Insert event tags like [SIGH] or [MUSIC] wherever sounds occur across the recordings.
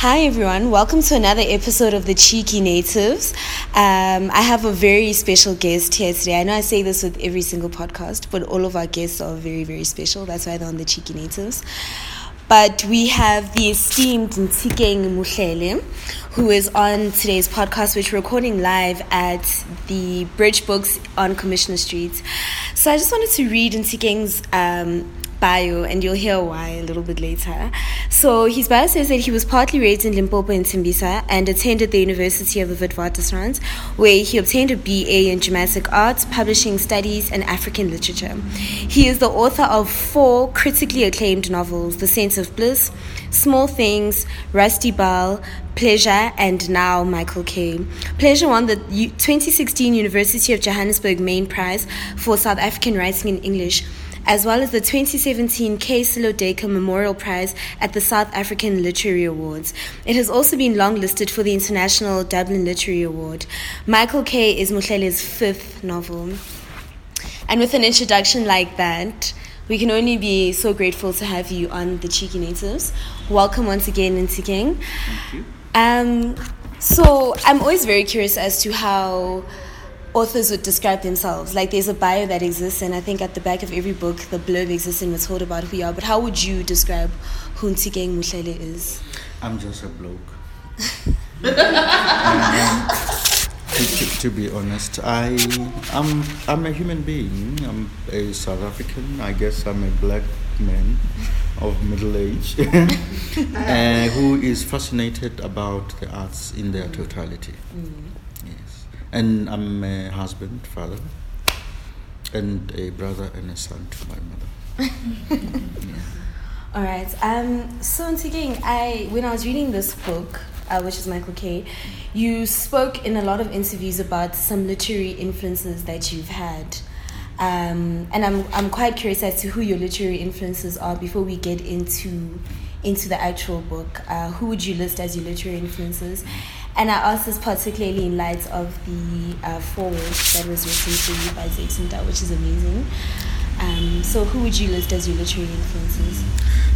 Hi, everyone. Welcome to another episode of The Cheeky Natives. Um, I have a very special guest here today. I know I say this with every single podcast, but all of our guests are very, very special. That's why they're on The Cheeky Natives. But we have the esteemed Nthikeng Mohlele, who is on today's podcast, which we're recording live at the Bridge Books on Commissioner Street. So I just wanted to read Nthikeng's um, bio, and you'll hear why a little bit later. So his bio says that he was partly raised in Limpopo and Tembisa and attended the University of the Witwatersrand, where he obtained a BA in Dramatic Arts, Publishing Studies, and African Literature. He is the author of four critically acclaimed novels: The Scent of Bliss, Small Things, Rusty Bell, Pleasure, and now Michael K. Pleasure won the 2016 University of Johannesburg Main Prize for South African Writing in English as well as the 2017 K. Sello Duiker Memorial Prize at the South African Literary Awards. It has also been longlisted for the International Dublin Literary Award. Michael K. is Mohlele's fifth novel. And with an introduction like that, we can only be so grateful to have you on the Cheeky Natives. Welcome once again, Nthikeng. Thank you. Um, so I'm always very curious as to how authors would describe themselves. Like there's a bio that exists, and I think at the back of every book, the blurb exists and we're told about who you are. But how would you describe who Nthikeng Mohlele is? I'm just a bloke. [LAUGHS] um, to, to, to, be honest, I, I'm, I'm a human being. I'm a South African. I guess I'm a black man of middle age [LAUGHS] [LAUGHS] uh, who is fascinated about the arts in their totality. Mm. And I'm a husband, father, and a brother and a son to my mother. yeah. [LAUGHS] All right. Um, so, Nthikeng, I when I was reading this book, uh, which is Michael K, you spoke in a lot of interviews about some literary influences that you've had. Um, and I'm, I'm quite curious as to who your literary influences are before we get into into the actual book. Uh, who would you list as your literary influences? And I ask this particularly in light of the uh, foreword that was written for you by Zaytunda, which is amazing. Um, so, who would you list as your literary influences?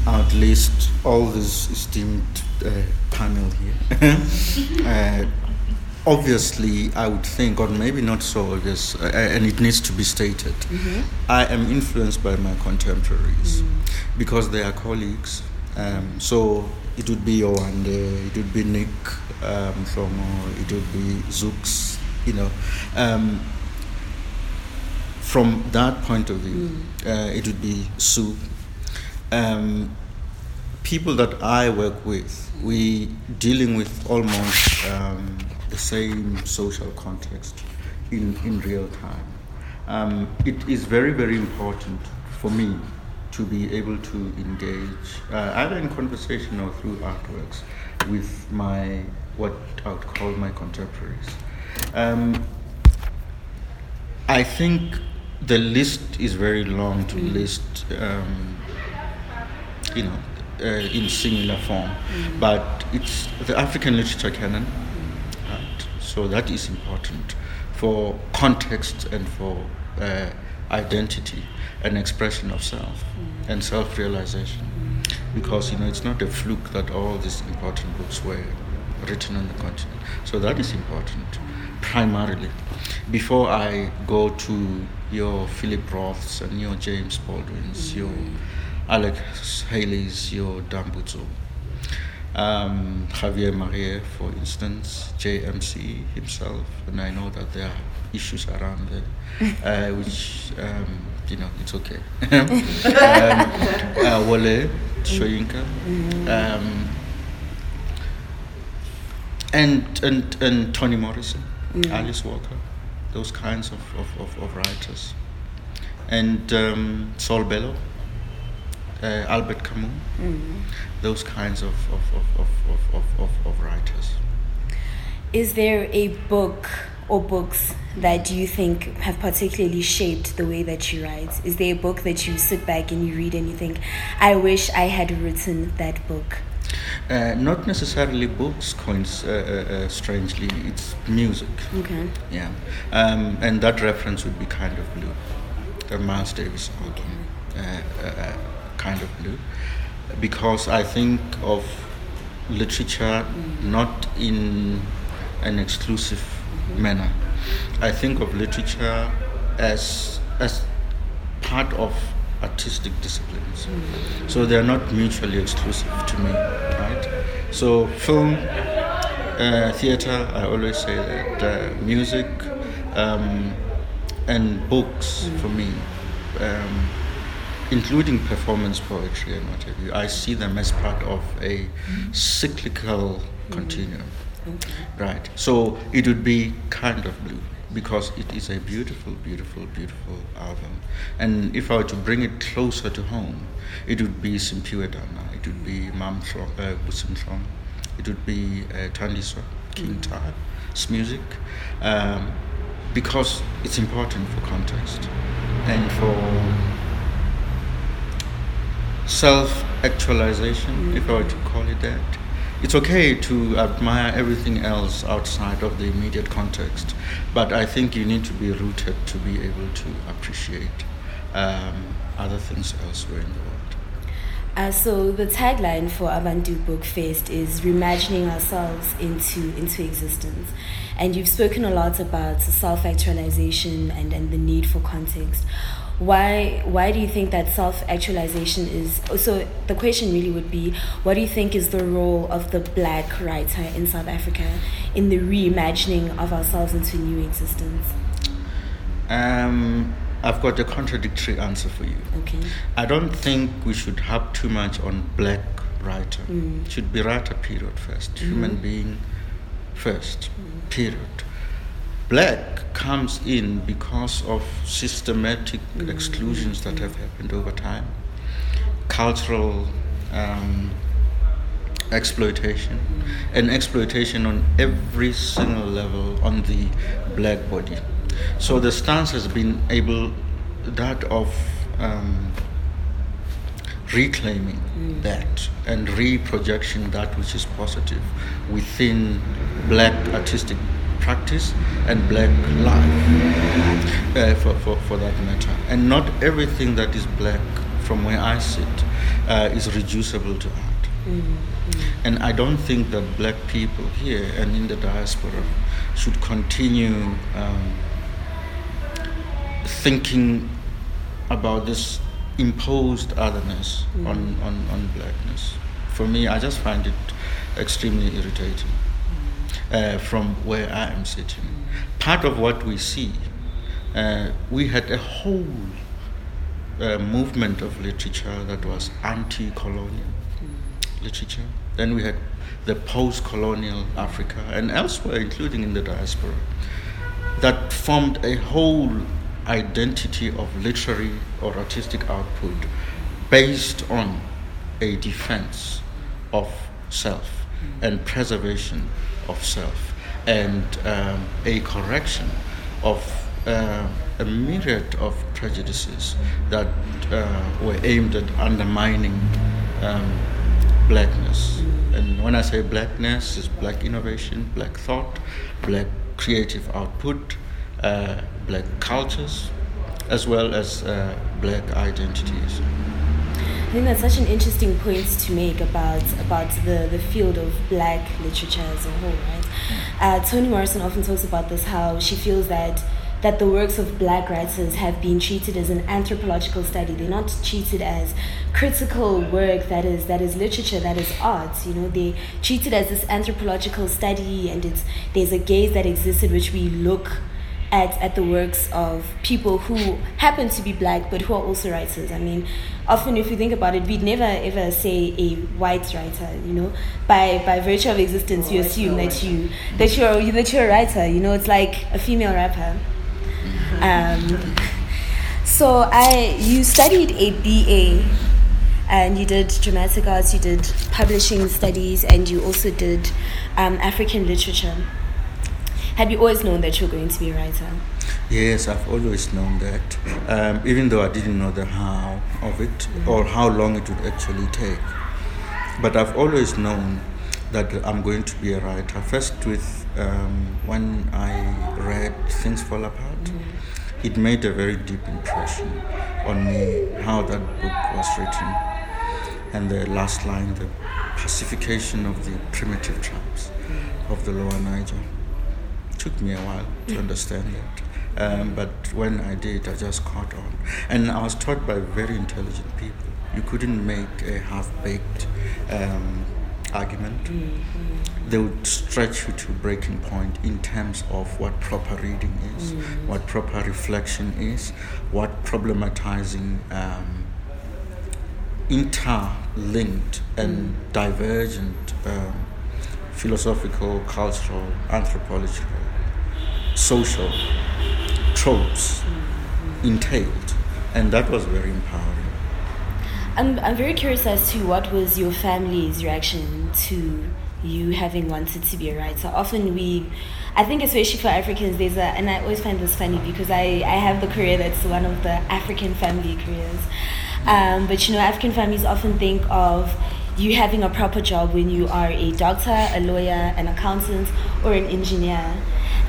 I would list all this esteemed uh, panel here. [LAUGHS] uh, obviously, I would think, or maybe not so obvious, uh, and it needs to be stated, mm-hmm. I am influenced by my contemporaries mm. because they are colleagues. Um, so it would be Yewande, it would be Niq um, Mhlongo, it would be Zooks, you know. Um, from that point of view, mm. uh, it would be Sue. Um, people that I work with, we dealing with almost um, the same social context in, in real time. Um, it is very, very important for me to be able to engage uh, either in conversation or through artworks with my what I would call my contemporaries. Um, I think the list is very long to mm. list, um, you know, uh, in similar form, mm. but it's the African literature canon, mm. right? So that is important for context and for uh, identity and expression of self and self-realization mm. because you know it's not a fluke that all these important books were written on the continent so that is important primarily before i go to your philip roths and your james baldwins mm. your alex haley's your dambudzo um, Javier Maria, for instance, JMC himself, and I know that there are issues around there, [LAUGHS] uh, which um, you know it's okay. [LAUGHS] um, uh, Wole Soyinka, um, and and and Toni Morrison, mm. Alice Walker, those kinds of, of, of, of writers, and um, Saul Bellow uh, Albert Camus, mm. those kinds of, of, of, of, of, of, writers. Is there a book or books that you think have particularly shaped the way that you write? Is there a book that you sit back and you read and you think, I wish I had written that book? Uh, not necessarily books, coins, uh, uh, uh strangely, it's music. Okay. Yeah. Um, and that reference would be kind of blue, the Miles Davis album. Okay. Uh, uh, kind of blue because I think of literature not in an exclusive manner. I think of literature as as part of artistic disciplines. So they are not mutually exclusive to me, right? So film, uh, theater, I always say that uh, music, um, and books for me. Um, including performance poetry and what have you, I see them as part of a cyclical continuum. Okay. Right. So it would be kind of blue because it is a beautiful, beautiful, beautiful album. And if I were to bring it closer to home, it would be Simphiwe Dana, it would be Mam Tro- uh, Busim it would be uh, Thandiswa, King Tha, music, um, because it's important for context and for self actualization, if I were to call it that. It's okay to admire everything else outside of the immediate context, but I think you need to be rooted to be able to appreciate um, other things elsewhere in the world. Uh, so the tagline for Abantu Book Fest is reimagining ourselves into into existence, and you've spoken a lot about self-actualization and, and the need for context. Why why do you think that self-actualization is? So the question really would be, what do you think is the role of the black writer in South Africa in the reimagining of ourselves into new existence? Um, I've got a contradictory answer for you. Okay. I don't think we should harp too much on black writer. Mm. Should be writer period 1st human being first, period. Black comes in because of systematic exclusions that have happened over time, cultural um, exploitation, and exploitation on every single level on the black body. So the stance has been able that of um, reclaiming that and reprojection that which is positive within black artistic practice and black life uh, for, for, for that matter. And not everything that is black from where i sit uh, is reducible to art. And I don't think that black people here and in the diaspora should continue um, thinking about this imposed otherness on, on, on blackness. For me, I just find it extremely irritating uh, from where I am sitting. Part of what we see, uh, we had a whole uh, movement of literature that was anti colonial literature. Then we had the post colonial Africa and elsewhere, including in the diaspora, that formed a whole identity of literary or artistic output based on a defense of self and preservation of self and um, a correction of uh, a myriad of prejudices that uh, were aimed at undermining um, blackness. And when I say blackness, it's black innovation, black thought, black creative output, uh, black cultures, as well as uh, black identities. I think that's such an interesting point to make about about the, the field of black literature as a whole, right? Uh, Toni Morrison often talks about this how she feels that that the works of black writers have been treated as an anthropological study. They're not treated as critical work that is that is literature, that is art. You know, they treated as this anthropological study and it's there's a gaze that existed which we look at, at the works of people who happen to be black but who are also writers. I mean, often if you think about it, we'd never ever say a white writer. You know, by by virtue of existence, you assume that you that you're that you're a writer. You know, it's like a female rapper. Um, so I you studied a BA and you did dramatic arts, you did publishing studies, and you also did um, African literature. Had you always known that you were going to be a writer? Yes, I've always known that, um, even though I didn't know the how of it or how long it would actually take. But I've always known that I'm going to be a writer. First, with um, when I read Things Fall Apart, it made a very deep impression on me how that book was written. and the last line, the pacification of the primitive tribes of the lower Niger. It took me a while to understand that. Um, but when I did, I just caught on. And I was taught by very intelligent people. You couldn't make a half baked um, argument. Mm-hmm. They would stretch you to breaking point in terms of what proper reading is, mm-hmm. what proper reflection is, what problematizing. Um, interlinked and mm. divergent um, philosophical, cultural, anthropological, social tropes mm-hmm. entailed. And that was very empowering. I'm, I'm very curious as to what was your family's reaction to you having wanted to be a writer. Often we, I think especially for Africans, there's a, and I always find this funny because I, I have the career that's one of the African family careers. Um, but you know, African families often think of you having a proper job when you are a doctor, a lawyer, an accountant, or an engineer.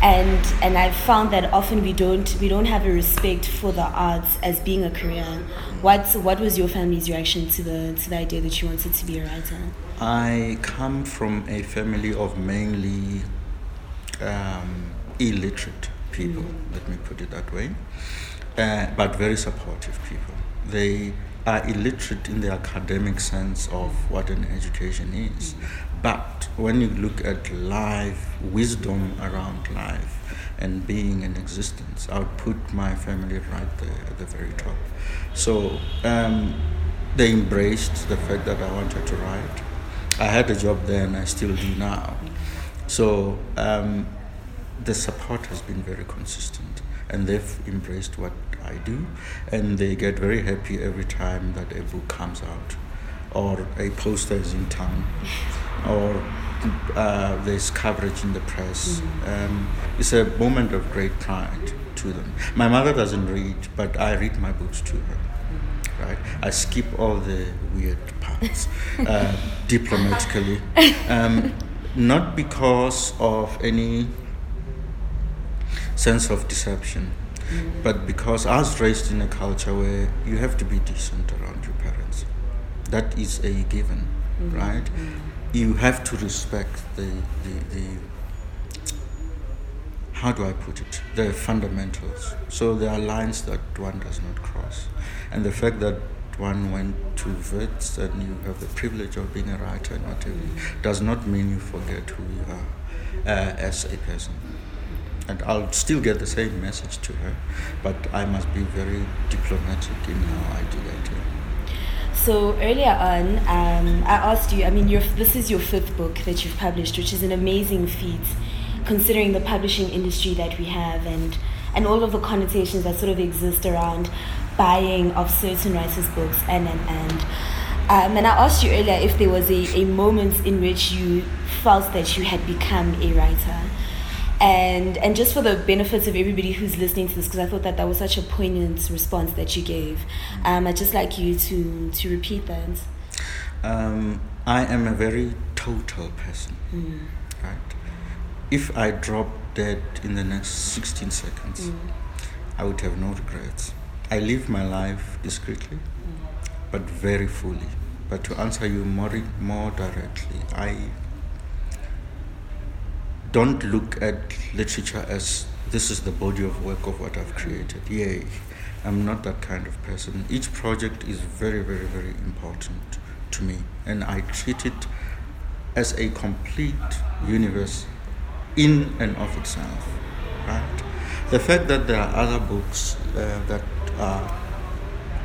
And and I've found that often we don't we don't have a respect for the arts as being a career. What what was your family's reaction to the to the idea that you wanted to be a writer? I come from a family of mainly um, illiterate people. Mm. Let me put it that way, uh, but very supportive people they are illiterate in the academic sense of what an education is. But when you look at life, wisdom around life, and being and existence, I would put my family right there at the very top. So um, they embraced the fact that I wanted to write. I had a job then, I still do now. So um, the support has been very consistent and they've embraced what I do, and they get very happy every time that a book comes out, or a poster is in town, or uh, there's coverage in the press. Mm. Um, it's a moment of great pride to them. My mother doesn't read, but I read my books to her. Mm. Right, I skip all the weird parts [LAUGHS] uh, diplomatically, um, not because of any sense of deception but because I was raised in a culture where you have to be decent around your parents, that is a given, mm-hmm. right? You have to respect the, the, the, how do I put it, the fundamentals. So there are lines that one does not cross. And the fact that one went to Wits and you have the privilege of being a writer and whatever does not mean you forget who you are uh, as a person and I'll still get the same message to her, but I must be very diplomatic in how I do that. So earlier on, um, I asked you. I mean, this is your fifth book that you've published, which is an amazing feat, considering the publishing industry that we have and and all of the connotations that sort of exist around buying of certain writers' books and and and. Um, and I asked you earlier if there was a, a moment in which you felt that you had become a writer and and just for the benefits of everybody who's listening to this because i thought that that was such a poignant response that you gave um, i'd just like you to to repeat that um, i am a very total person mm. right if i drop dead in the next 16 seconds mm. i would have no regrets i live my life discreetly mm. but very fully but to answer you more more directly i don't look at literature as this is the body of work of what I've created. Yay. I'm not that kind of person. Each project is very, very, very important to me, and I treat it as a complete universe in and of itself. Right? The fact that there are other books uh, that are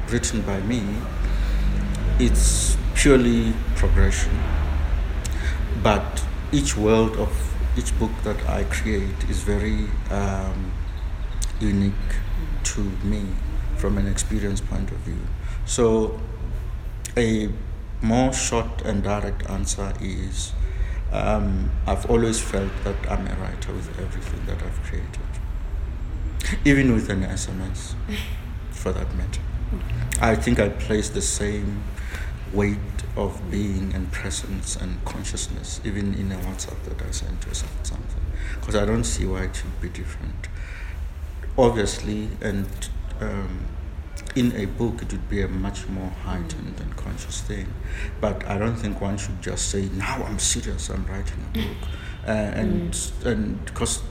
written by me, it's purely progression. But each world of each book that I create is very um, unique to me from an experience point of view. So, a more short and direct answer is um, I've always felt that I'm a writer with everything that I've created, even with an SMS, for that matter. I think I place the same weight of being and presence and consciousness, even in a WhatsApp that I send to something, because I don't see why it should be different. Obviously, and um, in a book, it would be a much more heightened and conscious thing. But I don't think one should just say, "Now I'm serious. I'm writing a book," uh, and mm. and because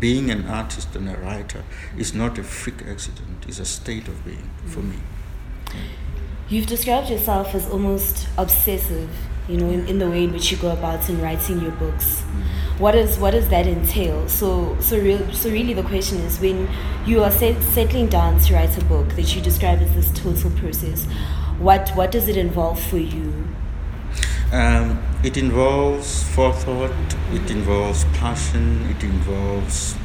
being an artist and a writer is not a freak accident; it's a state of being for me. You've described yourself as almost obsessive, you know, in, in the way in which you go about in writing your books. Mm-hmm. What is what does that entail? So so real so really the question is when you are set, settling down to write a book that you describe as this total process, what what does it involve for you? Um, it involves forethought, it involves passion, it involves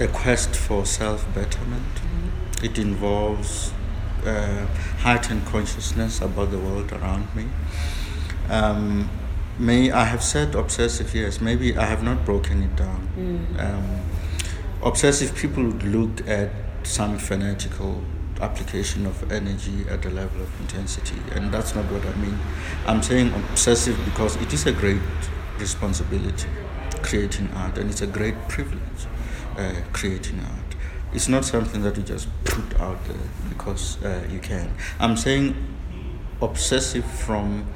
a quest for self betterment, mm-hmm. it involves uh, heightened consciousness about the world around me. Um, may I have said obsessive? Yes. Maybe I have not broken it down. Mm. Um, obsessive people would look at some fanatical application of energy at a level of intensity, and that's not what I mean. I'm saying obsessive because it is a great responsibility creating art, and it's a great privilege uh, creating art. It's not something that you just put out there because uh, you can. I'm saying obsessive from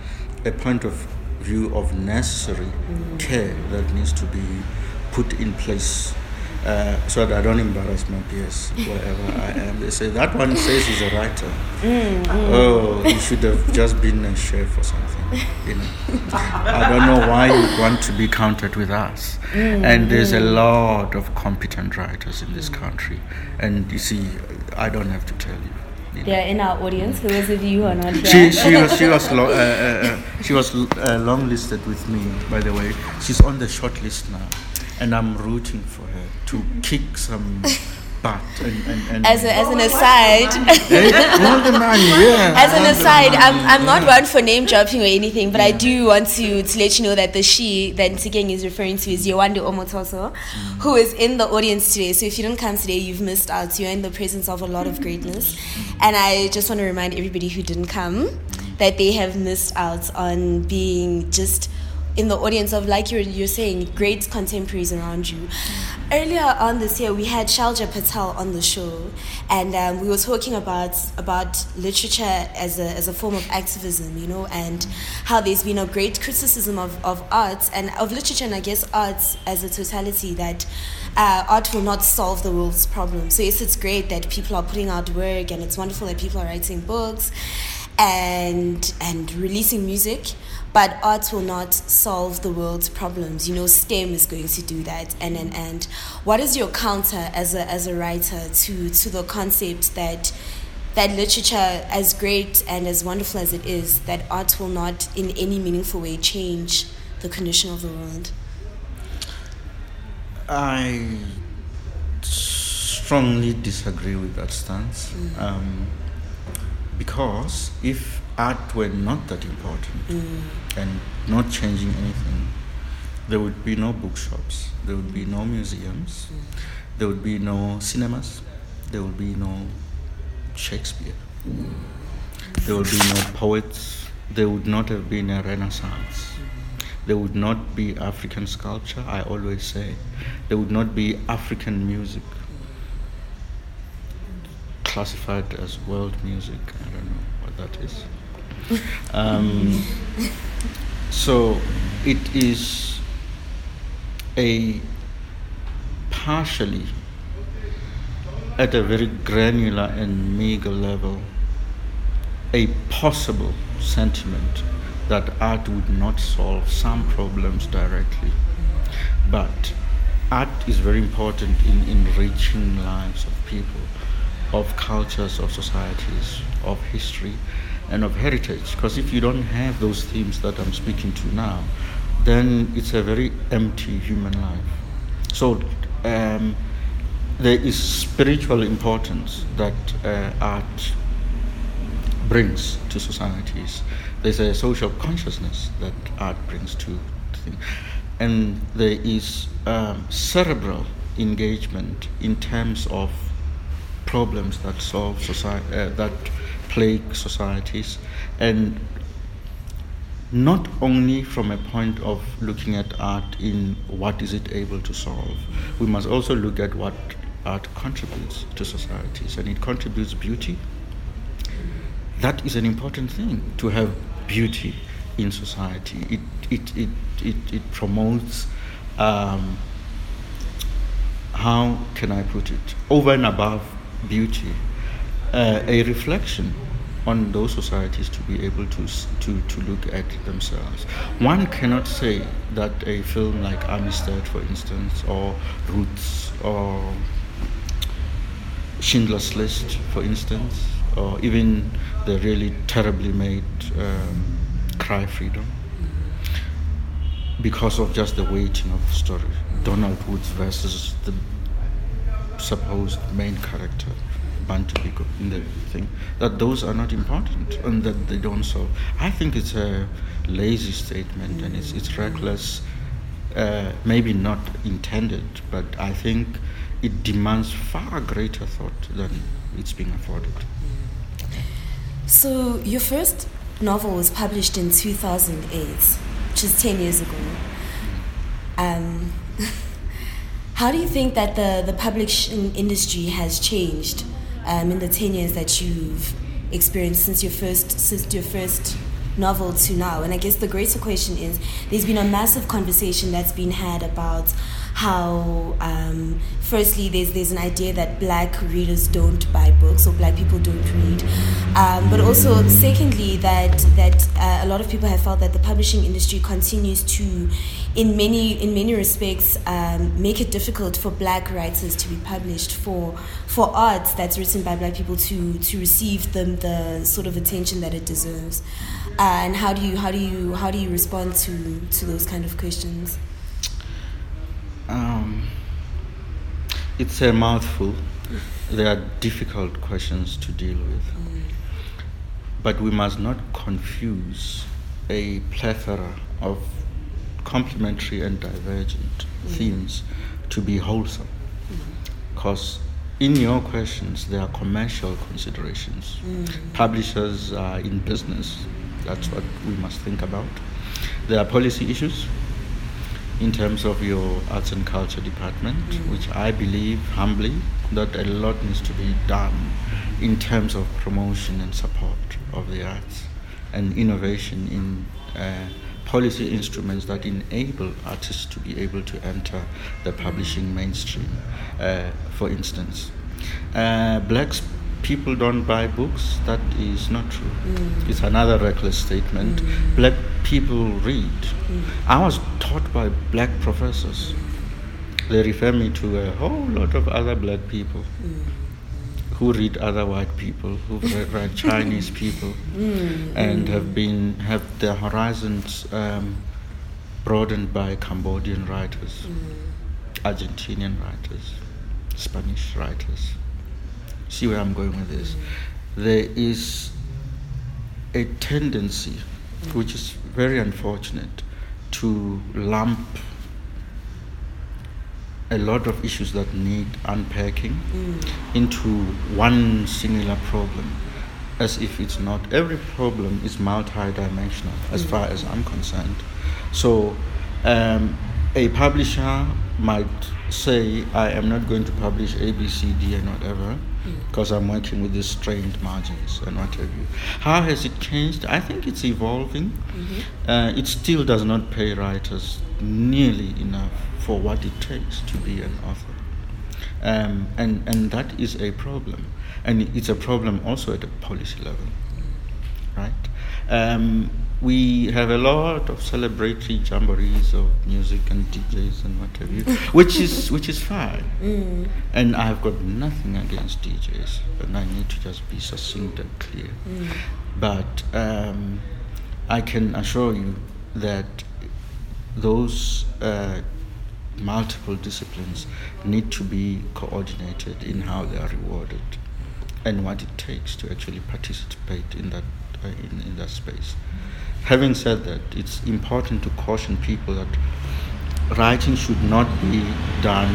a point of view of necessary mm-hmm. care that needs to be put in place uh, so that I don't embarrass my peers wherever I am. They say that one says he's a writer. Mm, Oh, he should have just been a chef or something. You know, I don't know why you want to be counted with us. Mm, and there's a lot of competent writers in this country, and you see, I don't have to tell you. you They're in our audience. For those of you who are not she, she was she was lo- uh, uh, uh she was uh, long listed with me. By the way, she's on the short list now and I'm rooting for her to kick some [LAUGHS] butt. And, and, and as, a, as an aside, [LAUGHS] as an aside, I'm, I'm not one for name dropping or anything, but yeah. I do want to, to let you know that the she that Nthikeng is referring to is Yewande Omotoso, mm. who is in the audience today. So if you didn't come today, you've missed out. You're in the presence of a lot of greatness. And I just want to remind everybody who didn't come that they have missed out on being just in the audience of like you're, you're saying great contemporaries around you. Earlier on this year we had Shailja Patel on the show and um, we were talking about about literature as a, as a form of activism you know and how there's been a great criticism of, of art and of literature and I guess art as a totality that uh, art will not solve the world's problems. So yes it's great that people are putting out work and it's wonderful that people are writing books and and releasing music but art will not solve the world's problems. You know, STEM is going to do that. And and, and what is your counter as a as a writer to to the concept that that literature, as great and as wonderful as it is, that art will not in any meaningful way change the condition of the world? I strongly disagree with that stance. Mm. Um, because if art were not that important mm. and not changing anything, there would be no bookshops, there would be no museums, mm. there would be no cinemas, there would be no Shakespeare, mm. there would be no poets, there would not have been a renaissance. There would not be African sculpture, I always say. There would not be African music classified as world music. I don't know what that is. Um, so it is a partially at a very granular and meager level a possible sentiment that art would not solve some problems directly. But art is very important in enriching lives of people of cultures of societies of history and of heritage. Because if you don't have those themes that I'm speaking to now, then it's a very empty human life. So um, there is spiritual importance that uh, art brings to societies. There's a social consciousness that art brings to, things. And there is um, cerebral engagement in terms of problems that solve society, uh, that plague societies, and not only from a point of looking at art in what is it able to solve, we must also look at what art contributes to societies and it contributes beauty. That is an important thing to have beauty in society. It, it, it, it, it promotes, um, how can I put it, over and above beauty, uh, a reflection on those societies to be able to, to, to look at themselves. One cannot say that a film like Amistad, for instance, or Roots, or Schindler's List, for instance, or even the really terribly made um, Cry Freedom, because of just the weighting of the story. Donald Woods versus the supposed main character. Bantu Biko in the thing, that those are not important and that they don't solve. I think it's a lazy statement and it's, it's reckless, uh, maybe not intended, but I think it demands far greater thought than it's being afforded. So, your first novel was published in 2008, which is 10 years ago. Um, [LAUGHS] how do you think that the, the publishing industry has changed um, in the 10 years that you've experienced since your first since your first novel to now. And i guess the greater question is there's been a massive conversation that's been had about how um, firstly there's there's an idea that black readers don't buy books or black people don't read. Um, but also secondly that that uh, a lot of people have felt that the publishing industry continues to in many in many respects um, make it difficult for black writers to be published for for art that's written by black people to to receive the the sort of attention that it deserves. Uh, and how do you how do you how do you respond to to those kind of questions? Um, it's a mouthful. There are difficult questions to deal with. Mm. But we must not confuse a plethora of complementary and divergent mm. themes to be wholesome. Because mm. in your questions, there are commercial considerations. Mm. Publishers are in business. That's what we must think about. There are policy issues in terms of your arts and culture department, mm. which I believe humbly that a lot needs to be done in terms of promotion and support of the arts and innovation in uh, policy instruments that enable artists to be able to enter the publishing mainstream. Uh, for instance, uh, blacks people don't buy books, that is not true. Mm. It's another reckless statement. Mm. Black people read. Mm. I was taught by black professors. They refer me to a whole lot of other black people mm. who read other white people, who [LAUGHS] read Chinese people, mm. and have been have their horizons um, broadened by Cambodian writers, mm. Argentinian writers, Spanish writers see where I'm going with this. There is a tendency, which is very unfortunate, to lump a lot of issues that need unpacking mm. into one singular problem as if it's not. Every problem is multi-dimensional as mm. far as I'm concerned. So um, a publisher might say, I am not going to publish A, B, C, D, and whatever because I'm working with these strained margins and what have you. How has it changed? I think it's evolving. Mm-hmm. Uh, it still does not pay writers nearly enough for what it takes to be an author. Um, and, and that is a problem. And it's a problem also at a policy level, right? Um, we have a lot of celebratory jamborees of music and DJs and what have you, [LAUGHS] which is which is fine. Mm. And I've got nothing against DJs, and I need to just be succinct and clear. Mm. But um, I can assure you that those uh, multiple disciplines need to be coordinated in how they are rewarded and what it takes to actually participate in that uh, in, in that space. Having said that, it's important to caution people that writing should not be done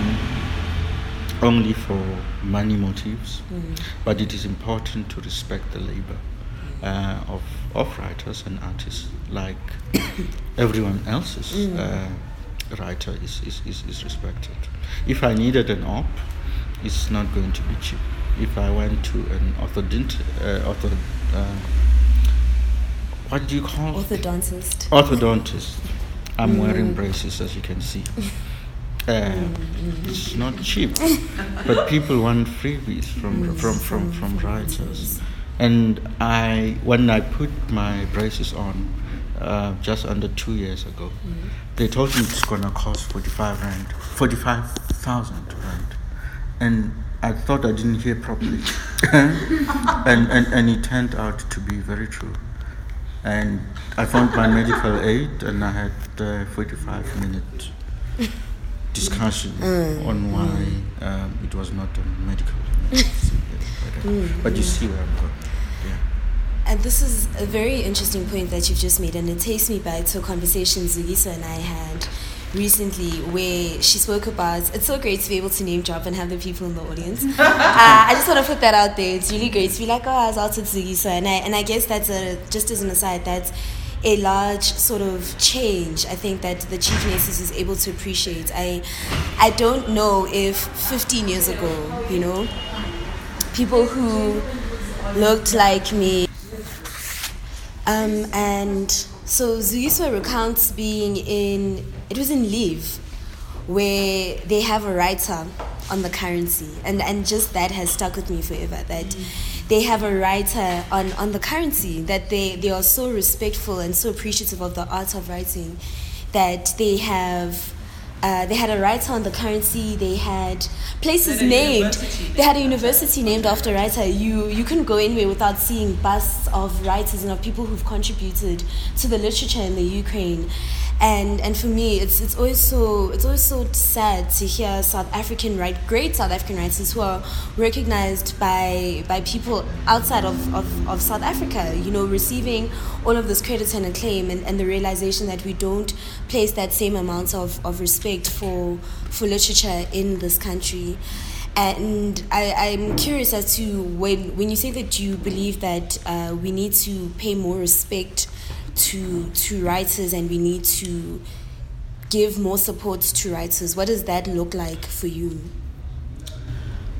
only for money motives, mm. but it is important to respect the labor uh, of, of writers and artists like [COUGHS] everyone else's mm. uh, writer is, is, is, is respected. If I needed an op, it's not going to be cheap. If I went to an orthodont, uh, ortho, uh, what do you call orthodontist? Orthodontist. I'm mm. wearing braces, as you can see. [LAUGHS] Uh, it's not cheap, [LAUGHS] but people want freebies from mm. from from from writers. And I, when I put my braces on, uh, just under two years ago, mm. they told me it's gonna cost forty five rand, forty five thousand rand, and I thought I didn't hear properly, [LAUGHS] and, and and it turned out to be very true. And I found my medical aid, and I had uh, 45 minute discussion [LAUGHS] mm. on why um, it was not a medical mm. [LAUGHS] but you see where I'm going. Yeah. And this is a very interesting point that you've just made, and it takes me back to a conversation Zukiswa and I had recently where she spoke about it's so great to be able to name drop and have the people in the audience. [LAUGHS] uh, I just want to put that out there. It's really great to be like, oh, I was out with Zukiswa, and I and I guess that's a just as an aside that's a large sort of change I think that the Cheeky Natives is able to appreciate. I I don't know if 15 years ago, you know, people who looked like me um, and so Zukiswa recounts being in it was in Lviv where they have a writer on the currency and and just that has stuck with me forever that mm-hmm they have a writer on, on the currency that they, they are so respectful and so appreciative of the art of writing that they have uh, they had a writer on the currency. They had places named. They had a university named after a writer. You you couldn't go anywhere without seeing busts of writers and of people who've contributed to the literature in the Ukraine and and for me it's it's always so it's always so sad to hear South African right great South African writers who are recognized by by people outside of, of, of South Africa you know receiving all of this credit and acclaim and, and the realization that we don't place that same amount of, of respect for for literature in this country. And I, I'm curious as to when, when you say that you believe that uh, we need to pay more respect to to writers and we need to give more support to writers. What does that look like for you?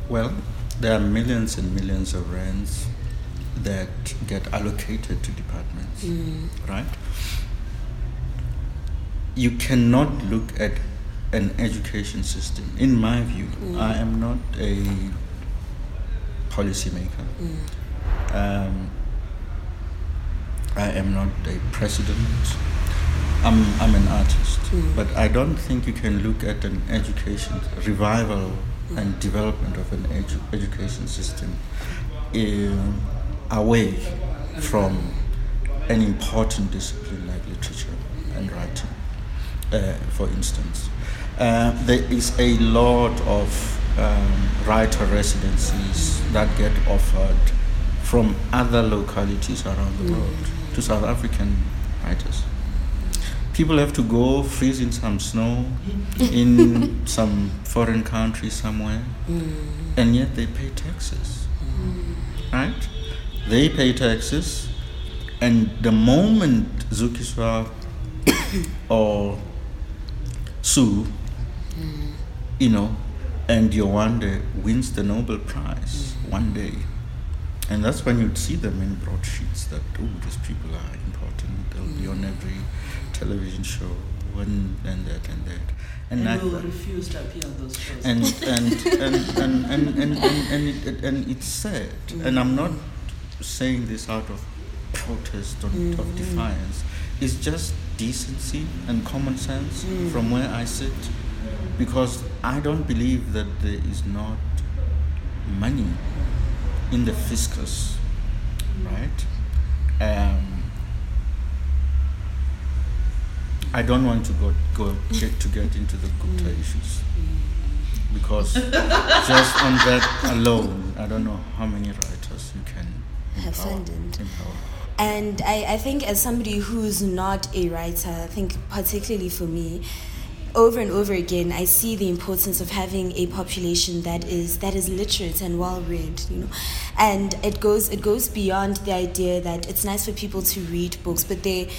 Well, there are millions and millions of rands that get allocated to departments, mm. right? You cannot look at an education system. In my view, mm. I am not a policymaker. Mm. Um, I am not a president. I'm, I'm an artist. Mm. But I don't think you can look at an education revival mm. and development of an edu- education system in, away from an important discipline like literature and writing, uh, for instance. Uh, there is a lot of um, writer residencies that get offered from other localities around the mm. world to South African writers. People have to go freeze in some snow in [LAUGHS] some foreign country somewhere, mm. and yet they pay taxes. Mm. Right? They pay taxes, and the moment Zukiswa [COUGHS] or Sue, mm. you know, and Yewande wins the Nobel Prize one day and that's when you'd see them in broadsheets that, oh, these people are important. They'll mm. be on every television show and, and that and that. And, and will refuse to appear on those shows. [LAUGHS] And, and, and, and, and, and, and, and, it, and it's sad. Mm. And I'm not saying this out of protest or mm. of defiance. It's just decency and common sense mm. from where I sit. Because I don't believe that there is not money in the fiscus, right? Um, I don't want to go go get to get into the Gupta mm. issues because just on that alone, I don't know how many writers you can have funded. And I, I think as somebody who's not a writer, I think particularly for me, over and over again I see the importance of having a population that is that is literate and well read, you know. And it goes it goes beyond the idea that it's nice for people to read books, but they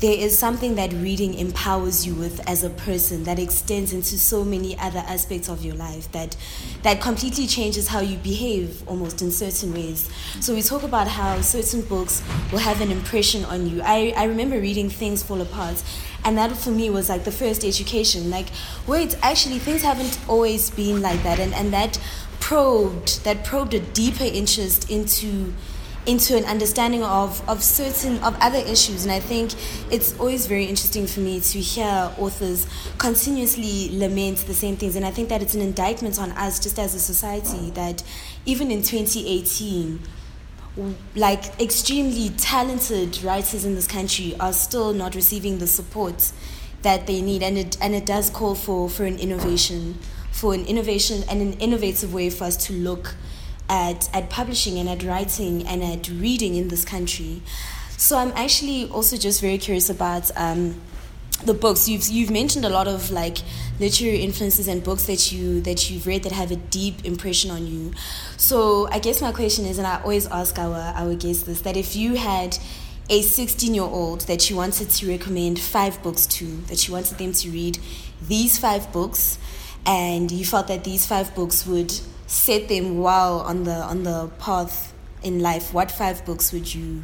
there is something that reading empowers you with as a person that extends into so many other aspects of your life that that completely changes how you behave almost in certain ways. So we talk about how certain books will have an impression on you. I, I remember reading Things Fall Apart and that for me was like the first education. Like, wait, actually things haven't always been like that. And, and that probed that probed a deeper interest into into an understanding of, of certain of other issues. And I think it's always very interesting for me to hear authors continuously lament the same things. And I think that it's an indictment on us just as a society that even in 2018 like extremely talented writers in this country are still not receiving the support that they need and it and it does call for for an innovation for an innovation and an innovative way for us to look at, at publishing and at writing and at reading in this country. So I'm actually also just very curious about um, the books. You've you've mentioned a lot of like literary influences and books that you that you've read that have a deep impression on you. So I guess my question is, and I always ask our our guests this, that if you had a 16 year old that you wanted to recommend five books to, that you wanted them to read these five books, and you felt that these five books would set them well on the on the path in life, what five books would you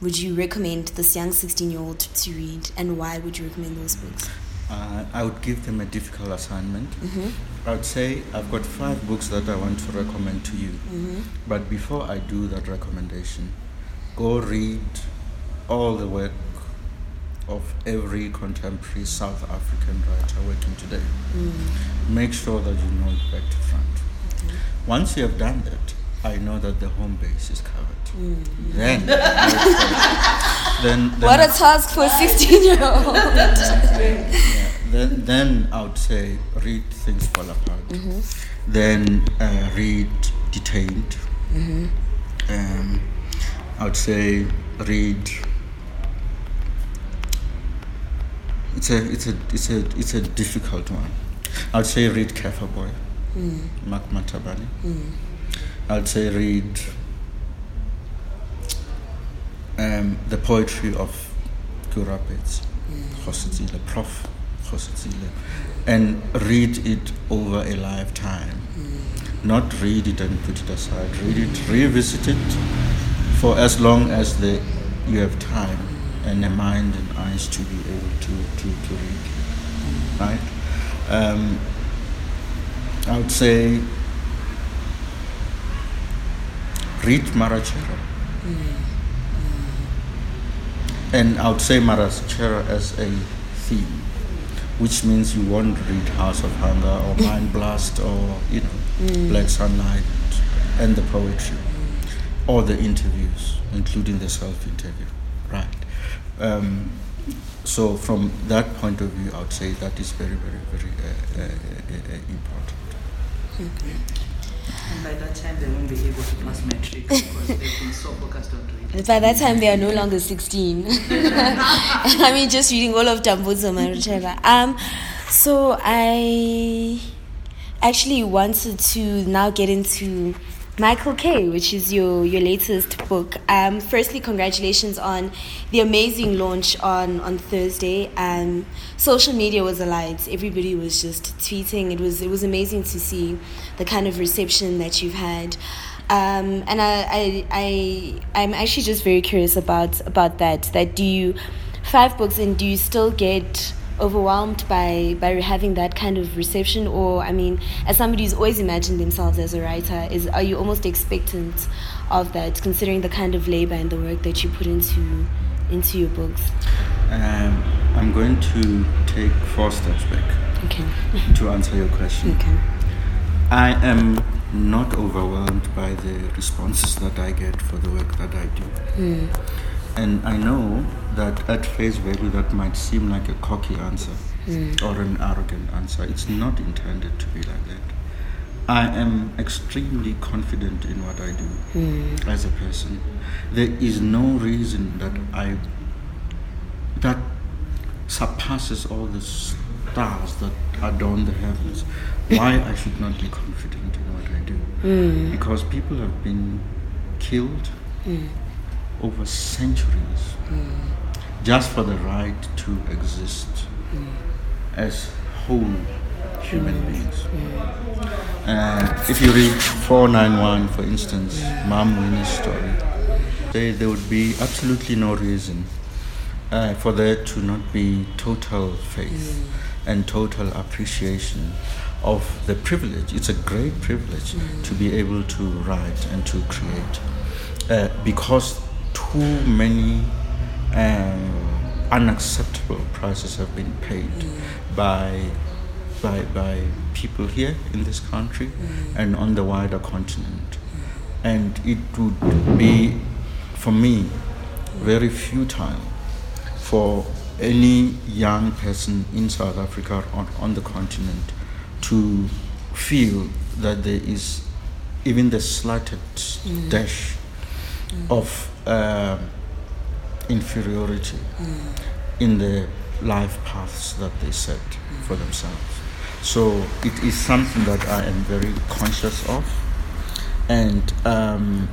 would you recommend this young 16 year old to read and why would you recommend those books? Uh, I would give them a difficult assignment. Mm-hmm. I would say I've got five books that I want to recommend to you. Mm-hmm. But before I do that recommendation, go read all the work of every contemporary South African writer working today. Mm. Make sure that you know it back to front. Once you have done that, I know that the home base is covered. Mm. Then, then, then, what a task for a 16 year old. [LAUGHS] yeah, then, then I would say read Things Fall Apart. Mm-hmm. Then uh, read Detained. Mm-hmm. Um, I would say read. It's a it's a it's a it's a difficult one. I would say read Kaffir Boy. Mm. Mark Mathabane. Mm. I'd say read um, the poetry of Keorapetse, mm. Prof. Kgositsile, and read it over a lifetime. Mm. Not read it and put it aside. Read it, revisit it for as long as the, you have time and a mind and eyes to be able to, to, to read. Right? Um, I would say read Marechera. Mm. And I would say Marechera as a theme, which means you won't read House of Hunger or [LAUGHS] Mindblast or, you know, Mm. Black Sunlight and the poetry or the interviews, including the self interview. Right. Um, so, from that point of view, I would say that is very, very, very uh, uh, uh, uh important. And by that time, they won't be able to pass matric because they've been so focused on reading. By that time, they are no longer 16. [LAUGHS] I mean, just reading all of Dambudzo Marechera. Um, so I actually wanted to now get into Michael K, which is your, your latest book. Um, firstly, congratulations on the amazing launch on, on Thursday. Um, social media was alight. Everybody was just tweeting. It was it was amazing to see the kind of reception that you've had. Um, and I, I, I, I'm actually just very curious about about that. That do you five books and do you still get overwhelmed by by having that kind of reception or i mean as somebody who's always imagined themselves as a writer is are you almost expectant of that considering the kind of labor and the work that you put into into your books? Um, i'm going to take four steps back okay. to answer your question. [LAUGHS] Okay. I am not overwhelmed by the responses that i get for the work that i do. Mm. And I know that at face value that might seem like a cocky answer mm. or an arrogant answer. It's not intended to be like that. I am extremely confident in what I do mm. as a person. There is no reason that I that surpasses all the stars that adorn the heavens. Why I should not be confident in what I do? Mm. Because people have been killed mm over centuries. Mm. Just for the right to exist as whole human beings. Uh, if you read 491, for instance, Mom Winnie's story, there, there would be absolutely no reason uh, for there to not be total faith and total appreciation of the privilege. It's a great privilege to be able to write and to create uh, because too many unacceptable prices have been paid mm. by, by, by people here in this country mm. and on the wider continent. Mm. And it would be, for me, very futile for any young person in South Africa or on the continent to feel that there is even the slightest dash of uh, inferiority in the life paths that they set for themselves. So it is something that I am very conscious of, and um,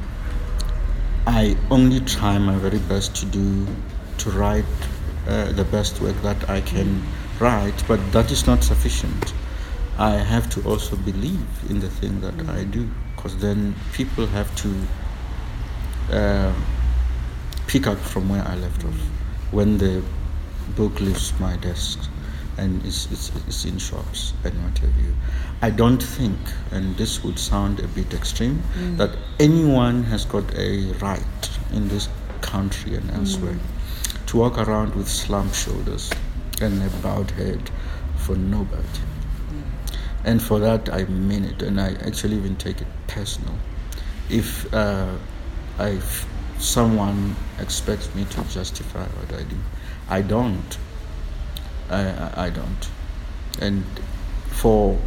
I only try my very best to do to write uh, the best work that I can write, but that is not sufficient. I have to also believe in the thing that I do, because then people have to uh, pick up from where I left off when the book leaves my desk and it's, is, is in shops and what have you. I don't think, and this would sound a bit extreme, mm. that anyone has got a right in this country and elsewhere mm. to walk around with slumped shoulders and a bowed head for nobody. Mm. And for that, I mean it, and I actually even take it personal. If uh, I, someone expects me to justify what I do, I don't. I, I, I don't. And for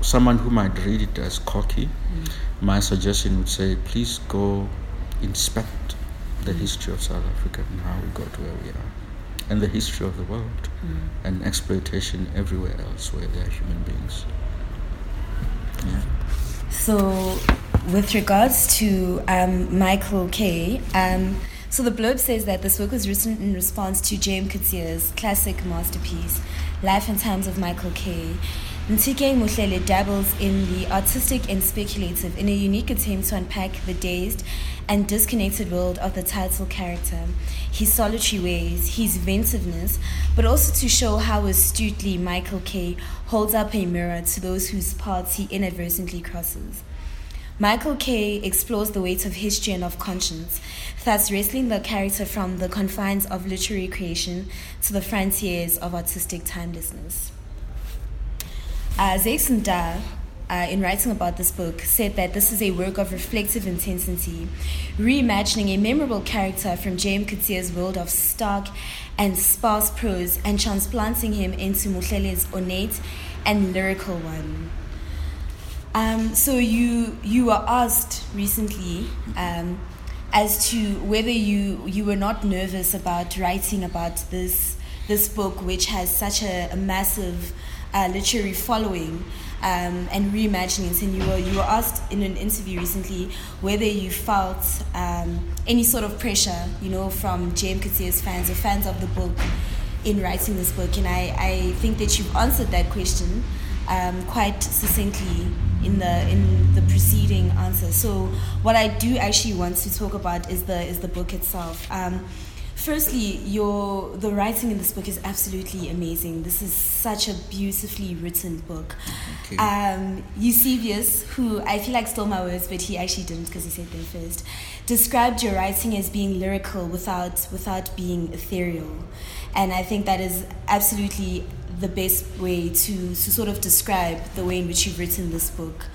someone who might read it as cocky, mm. my suggestion would say, please go inspect the mm. history of South Africa and how we got where we are, and the history of the world, mm. and exploitation everywhere else where there are human beings. Yeah. So, with regards to um, Michael K, um, so the blurb says that this work was written in response to James Coetzee's classic masterpiece, Life and Times of Michael K. Nthikeng Mohlele dabbles in the artistic and speculative in a unique attempt to unpack the dazed and disconnected world of the title character, his solitary ways, his inventiveness, but also to show how astutely Michael K holds up a mirror to those whose paths he inadvertently crosses. Michael K explores the weight of history and of conscience, thus wrestling the character from the confines of literary creation to the frontiers of artistic timelessness. Uh, Mda, uh, in writing about this book, said that this is a work of reflective intensity, reimagining a memorable character from James Coetzee's world of stark and sparse prose and transplanting him into Mohlele's ornate and lyrical one. Um, so you you were asked recently um, as to whether you you were not nervous about writing about this this book, which has such a, a massive uh, literary following. Um, and reimagining. And you were you were asked in an interview recently whether you felt um, any sort of pressure, you know, from James Coetzee's fans or fans of the book in writing this book. And I, I think that you've answered that question um, quite succinctly in the in the preceding answer. So what I do actually want to talk about is the is the book itself. Um, firstly, your the writing in this book is absolutely amazing. This is such a beautifully written book. Okay. Um, Eusebius, who I feel like stole my words, but he actually didn't because he said them first, described your writing as being lyrical without without being ethereal, and I think that is absolutely the best way to, to sort of describe the way in which you've written this book.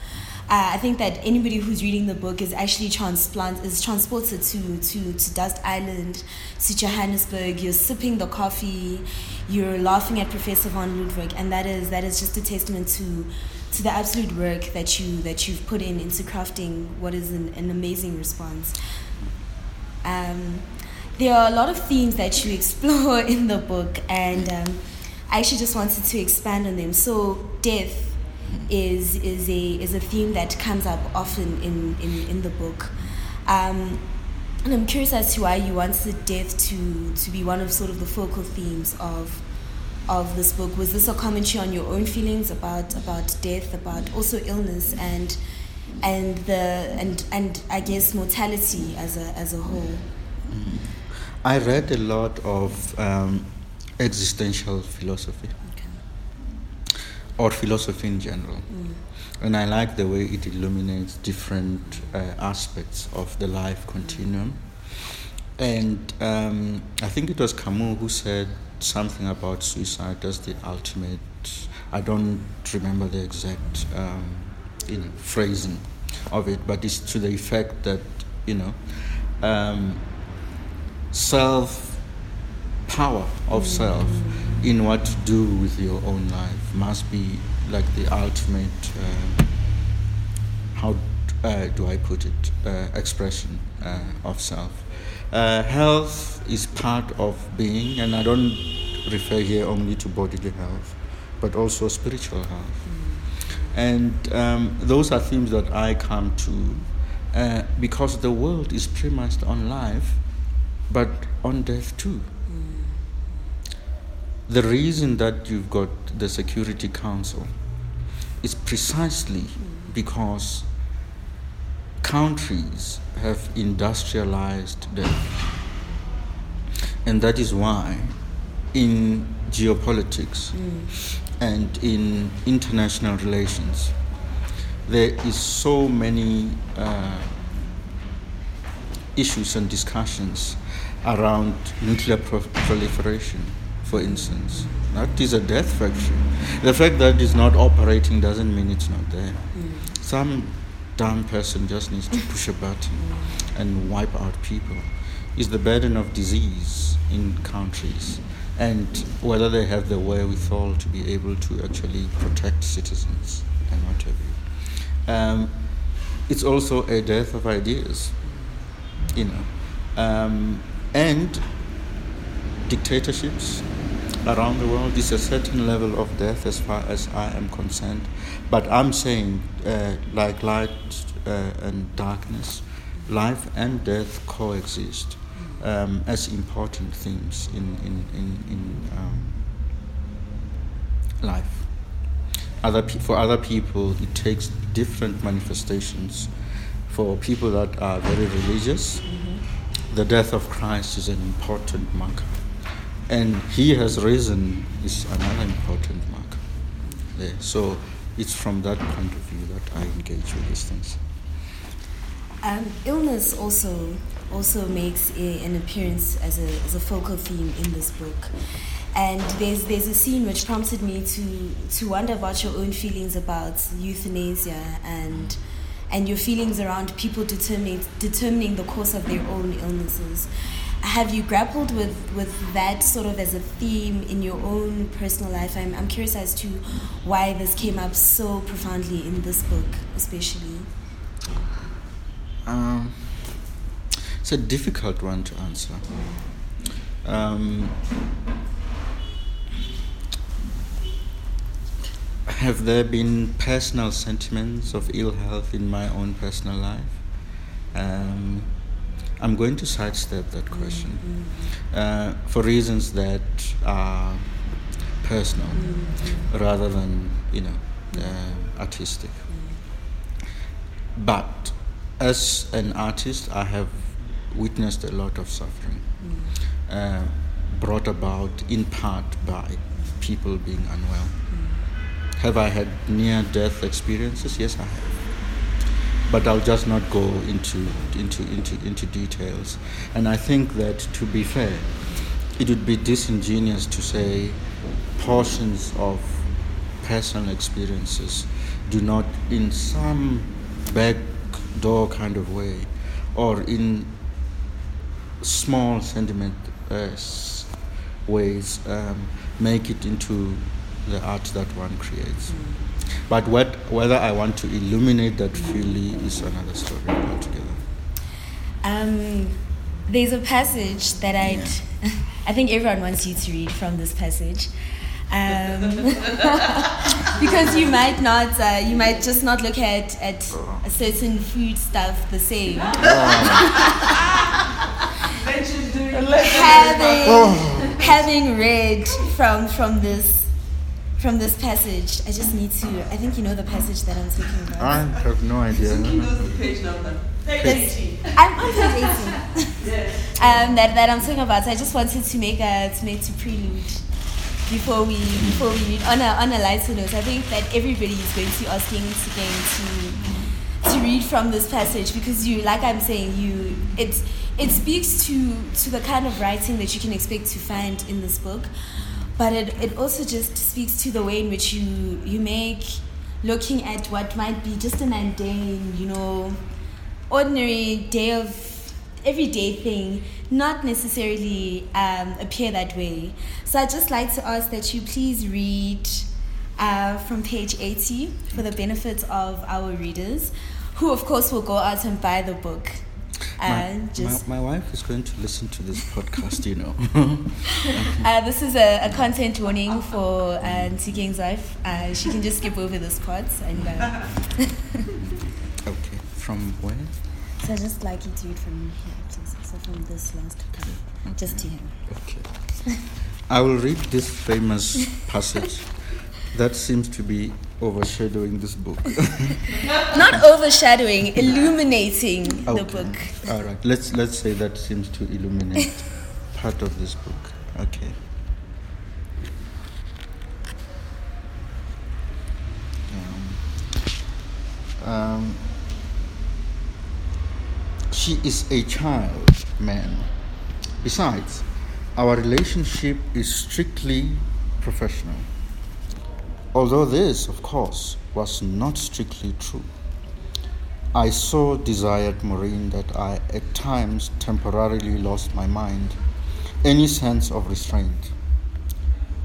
Uh, I think that anybody who's reading the book is actually transplant is transported to, to, to Dust Island, to Johannesburg. You're sipping the coffee, you're laughing at Professor von Ludwig, and that is that is just a testament to to the absolute work that you that you've put in into crafting what is an, an amazing response. Um, there are a lot of themes that you [LAUGHS] explore in the book, and um, I actually just wanted to expand on them. So, death is is a is a theme that comes up often in in, in the book. Um, and I'm curious as to why you wanted death to to be one of sort of the focal themes of of this book. Was this a commentary on your own feelings about about death, about also illness and and the and and I guess mortality as a as a whole? I read a lot of um, existential philosophy. Or philosophy in general. And I like the way it illuminates different uh, aspects of the life continuum. And um, I think it was Camus who said something about suicide as the ultimate. I don't remember the exact um, you know, phrasing of it, but it's to the effect that you know um, self power of self in what to do with your own life must be like the ultimate uh, how uh, do I put it uh, expression uh, of self. Uh, health is part of being, and I don't refer here only to bodily health, but also spiritual health. And um, those are themes that I come to uh, because the world is premised on life, but on death too. The reason that you've got the Security Council is precisely because countries have industrialized death. And that is why in geopolitics and in international relations, there is so many uh, issues and discussions around nuclear pro- proliferation, for instance. That is a death factory. The fact that it's not operating doesn't mean it's not there. Some dumb person just needs to push a button and wipe out people. Is the burden of disease in countries and whether they have the wherewithal to be able to actually protect citizens and what have you. Um, it's also a death of ideas, you know, um, and dictatorships around the world is a certain level of death as far as I am concerned. But I'm saying, uh, like light uh, and darkness, life and death coexist um, as important themes in, in, in, in um, life. Other pe- for other people, it takes different manifestations. For people that are very religious, the death of Christ is an important marker. And he has risen is another important marker there. So it's from that point of view that I engage with these things. Um, illness also also makes a, an appearance as a, as a focal theme in this book. And there's there's a scene which prompted me to to wonder about your own feelings about euthanasia and and your feelings around people determining determining the course of their own illnesses. Have you grappled with, with that sort of as a theme in your own personal life? I'm, I'm curious as to why this came up so profoundly in this book, especially. Um, it's a difficult one to answer. Um, have there been personal sentiments of ill health in my own personal life? Um, I'm going to sidestep that question uh, for reasons that are personal rather than, you know, uh, artistic. But as an artist, I have witnessed a lot of suffering uh, brought about in part by people being unwell. Have I had near death experiences? Yes, I have. But I'll just not go into, into, into, into details. And I think that to be fair, it would be disingenuous to say portions of personal experiences do not, in some backdoor kind of way, or in small sentiment uh, ways, um, make it into the art that one creates. But what, whether I want to illuminate that fully is another story altogether. Um, there's a passage that I'd, [LAUGHS] I think everyone wants you to read from this passage. Um, [LAUGHS] because you might not, uh, you might just not look at, at a certain food stuff the same. [LAUGHS] having having read from from this from this passage, I just need to. I think you know the passage that I'm talking about. I have no idea. page number. That's- I'm on page 18. [LAUGHS] [LAUGHS] um, that, that I'm talking about. So I just wanted to make a to make to prelude before we before we read on a on a lighter note. I think that everybody is going to be asking again to to read from this passage because you like I'm saying you it it speaks to to the kind of writing that you can expect to find in this book. But it, it also just speaks to the way in which you you make looking at what might be just a mundane, you know, ordinary day of everyday thing not necessarily um, appear that way. So I'd just like to ask that you please read uh, from page 80 for the benefit of our readers, who of course will go out and buy the book. Uh, My, just my, my wife is going to listen to this podcast, you know. [LAUGHS] uh, this is a, a content warning for uh, Nthikeng's wife. Uh, she can just skip over this part and uh, [LAUGHS] okay, from where? so I'd just like you to read from here, please. So from this last couple, just to him. Okay. I will read this famous passage [LAUGHS] that seems to be overshadowing this book. [LAUGHS] Not overshadowing, illuminating the book. All right. Let's let's say that seems to illuminate [LAUGHS] part of this book. Okay. Um, um, she is a child, man. Besides, our relationship is strictly professional. Although this, of course, was not strictly true. I so desired Maureen that I at times temporarily lost my mind, any sense of restraint.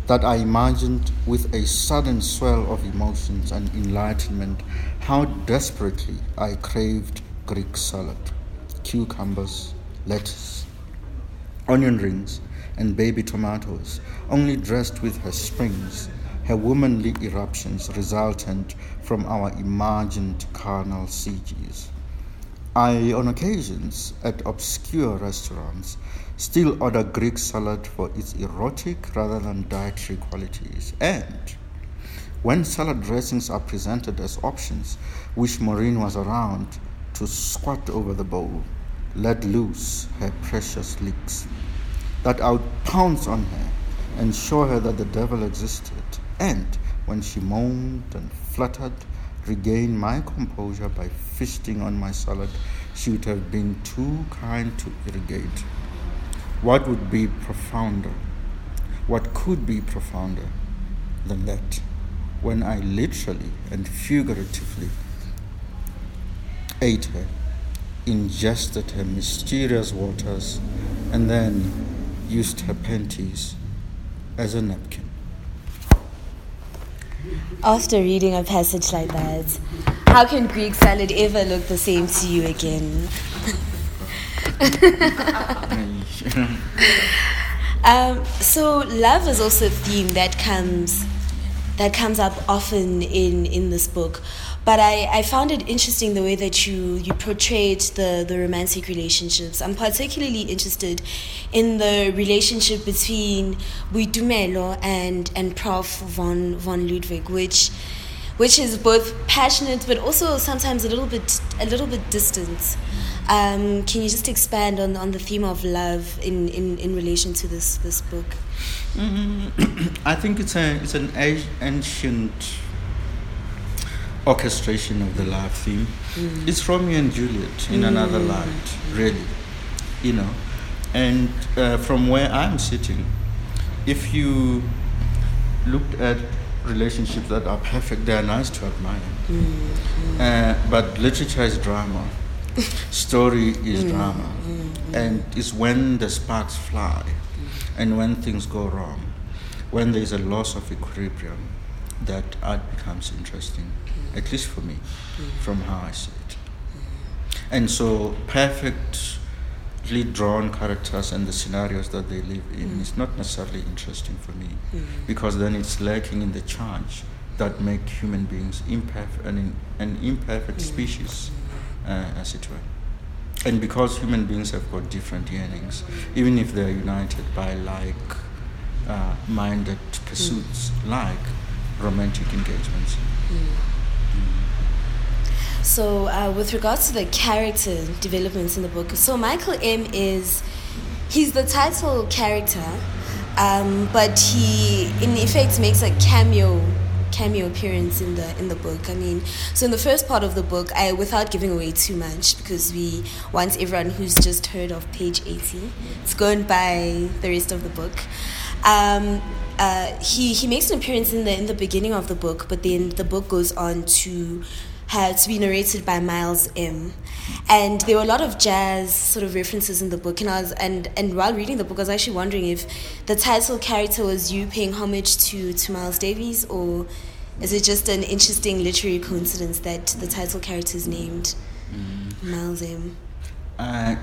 That I imagined with a sudden swell of emotions and enlightenment how desperately I craved Greek salad, cucumbers, lettuce, onion rings, and baby tomatoes, only dressed with her springs, her womanly eruptions resultant from our imagined carnal sieges. I, on occasions, at obscure restaurants, still order Greek salad for its erotic rather than dietary qualities. And when salad dressings are presented as options, wish Maureen was around to squat over the bowl, let loose her precious licks, that I would pounce on her and show her that the devil existed, and when she moaned and fluttered, regain my composure by feasting on my salad she would have been too kind to irrigate. What would be profounder? What could be profounder than that? When I literally and figuratively ate her, ingested her mysterious waters, and then used her panties as a napkin. After reading a passage like that, how can Greek salad ever look the same to you again? [LAUGHS] Um, so love is also a theme that comes that comes up often in in this book. But I, I found it interesting the way that you, you portrayed the, the romantic relationships. I'm particularly interested in the relationship between Boitumelo and, and Prof. von, von Ludwig, which which is both passionate but also sometimes a little bit a little bit distant. Um, can you just expand on, on the theme of love in, in, in relation to this this book? [COUGHS] I think it's a it's an ancient orchestration of the love theme. Mm. It's Romeo and Juliet in mm. another light, really, you know. And uh, from where I'm sitting, if you looked at relationships that are perfect, they are nice to admire. Mm-hmm. Uh, but literature is drama, [LAUGHS] story is mm-hmm. drama, mm-hmm. and it's when the sparks fly, and when things go wrong, when there is a loss of equilibrium, that art becomes interesting, at least for me, from how I see it. And so, perfectly drawn characters and the scenarios that they live in mm. is not necessarily interesting for me, mm. because then it's lacking in the charge that make human beings imperfect, an, an imperfect mm. species, uh, as it were. and because human beings have got different yearnings, even if they're united by like uh, minded pursuits, like romantic engagements. So, uh, with regards to the character developments in the book, so Michael M is he's the title character, um, but he in effect makes a cameo cameo appearance in the in the book. I mean, so in the first part of the book, I without giving away too much because we want everyone who's just heard of page eighty, it's going by the rest of the book. Um, uh, he he makes an appearance in the in the beginning of the book, but then the book goes on to have to be narrated by Miles M. And there were a lot of jazz sort of references in the book, and I was and and while reading the book, I was actually wondering if the title character was you paying homage to to Miles Davis, or is it just an interesting literary coincidence that the title character is named Miles M? Uh,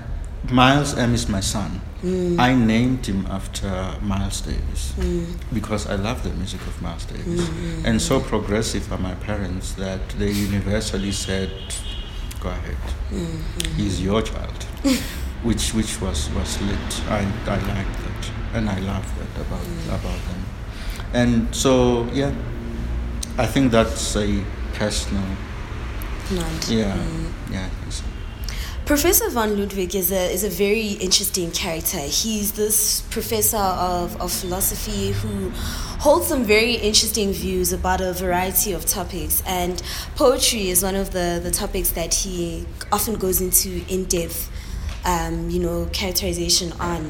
Miles M is my son. Mm. I named him after Miles Davis mm. because I love the music of Miles Davis. Mm, and so progressive are my parents that they universally said, "Go ahead, he's your child," [LAUGHS] which which was was lit. I I liked that, and I love that about about them. And so yeah, I think that's a personal. Yeah, yeah. So. Professor von Ludwig is a, is a very interesting character. He's this professor of, of philosophy who holds some very interesting views about a variety of topics, and poetry is one of the, the topics that he often goes into in depth. Um, you know, characterization on.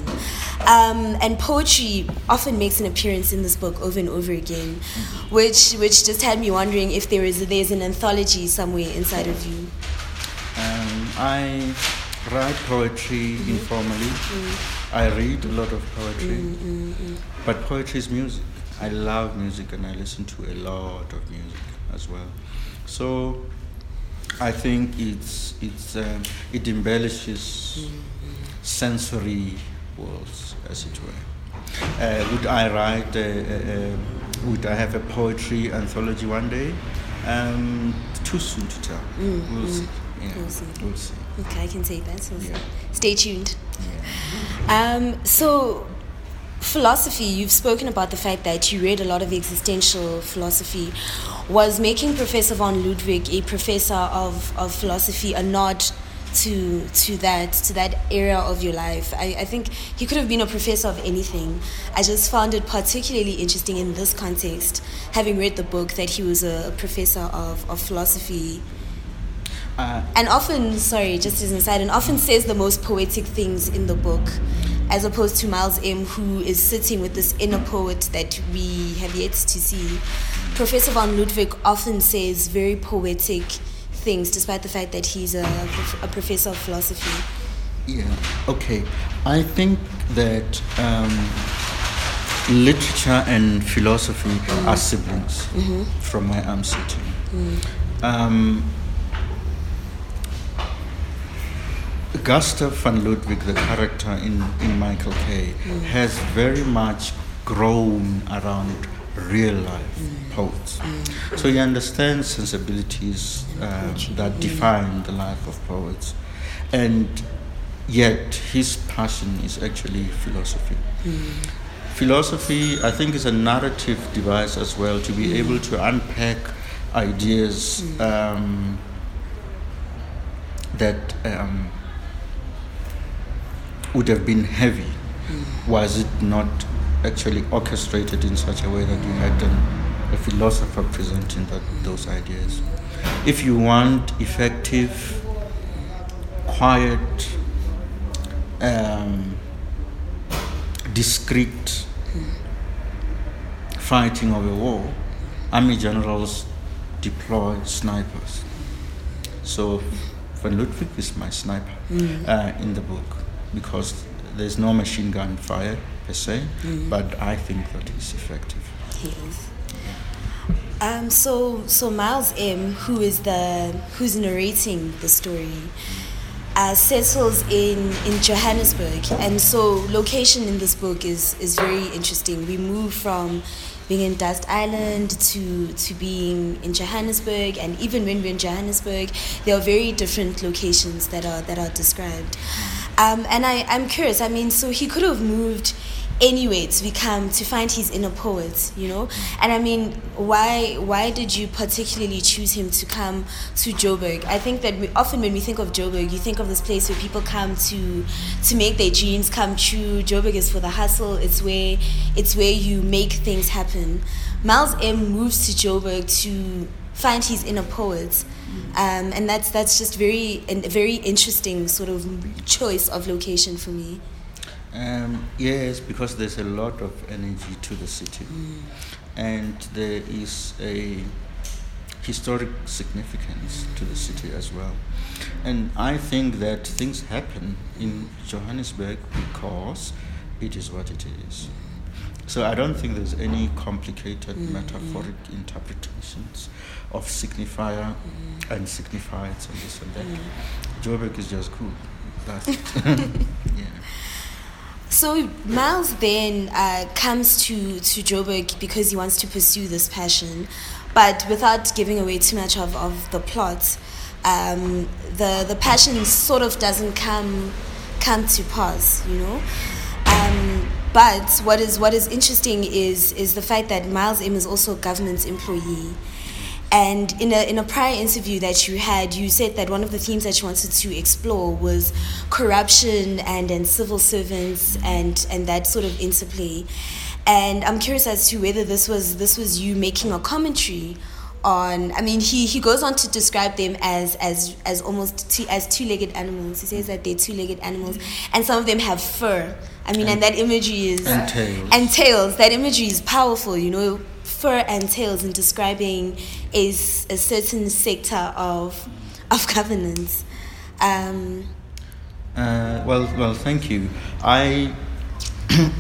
Um, and poetry often makes an appearance in this book over and over again, which which just had me wondering if there is there's an anthology somewhere inside of you. I write poetry informally. I read a lot of poetry. But poetry is music. I love music and I listen to a lot of music as well. So I think it's it's um, it embellishes sensory worlds, as it were. Uh, would I write? A, a, a, would I have a poetry anthology one day? Um, too soon to tell. we'll see. Yeah, We'll see. We'll see. Okay, I can take that. We'll. Yeah. Stay tuned. Yeah. Um, so, philosophy, you've spoken about the fact that you read a lot of existential philosophy. Was making Professor von Ludwig a professor of, of philosophy a nod to to that to that area of your life? I, I think he could have been a professor of anything. I just found it particularly interesting in this context, having read the book, that he was a, a professor of, of philosophy Uh, and often sorry just as an aside and often says the most poetic things in the book as opposed to miles m who is sitting with this inner poet that we have yet to see professor von ludwig often says very poetic things despite the fact that he's a, a professor of philosophy Yeah, okay. I think that um, literature and philosophy are siblings from where I'm sitting. Um, Gustav van Ludwig, the character in, in Michael K., has very much grown around real life poets. So he understands sensibilities uh, that define the life of poets. And yet his passion is actually philosophy. Philosophy, I think, is a narrative device as well to be able to unpack ideas um, that um, would have been heavy was it not actually orchestrated in such a way that you had an, a philosopher presenting that, those ideas. If you want effective, quiet, um, discreet fighting of a war, army generals deploy snipers. So Van Ludwig is my sniper uh, in the book because there's no machine gun fire per se, but I think that is effective. Yes. Um, so so Miles M, who is the who's narrating the story, uh, settles in in Johannesburg, and so location in this book is is very interesting. We move from being in Dust Island to to being in Johannesburg, and even when we're in Johannesburg, there are very different locations that are that are described. Um, and I, I'm curious. I mean, so he could have moved anyway to become to find his inner poet you know? And i mean why why did you particularly choose him to come to joburg? I think that we, often when we think of joburg you think of this place where people come to to make their dreams come true. Joburg is for the hustle. It's where it's where you make things happen. Miles m moves to joburg to find his inner poet um, and that's that's just very a very interesting sort of choice of location for me Um, yes, because there's a lot of energy to the city, Mm. and there is a historic significance to the city as well. And I think that things happen in Johannesburg because it is what it is. So I don't think there's any complicated metaphoric interpretations of signifier and signifieds and this and that. Joburg is just cool. That's [LAUGHS] [LAUGHS] yeah. So Miles then uh, comes to to Joburg because he wants to pursue this passion, but without giving away too much of, of the plot, um, the the passion sort of doesn't come come to pass, you know. But what is what is interesting is is the fact that Miles M is also a government employee. And in a, in a prior interview that you had, you said that one of the themes that you wanted to explore was corruption and, and civil servants and, and that sort of interplay. And I'm curious as to whether this was this was you making a commentary on. I mean, he, he goes on to describe them as as as almost two, as two-legged animals. He says that they're two-legged animals, and some of them have fur. I mean, and, And- that imagery is and tails. and tails. That imagery is powerful. You know, fur and tails in describing is a certain sector of of governance. Um, Uh, well, well, thank you. I. [CLEARS THROAT]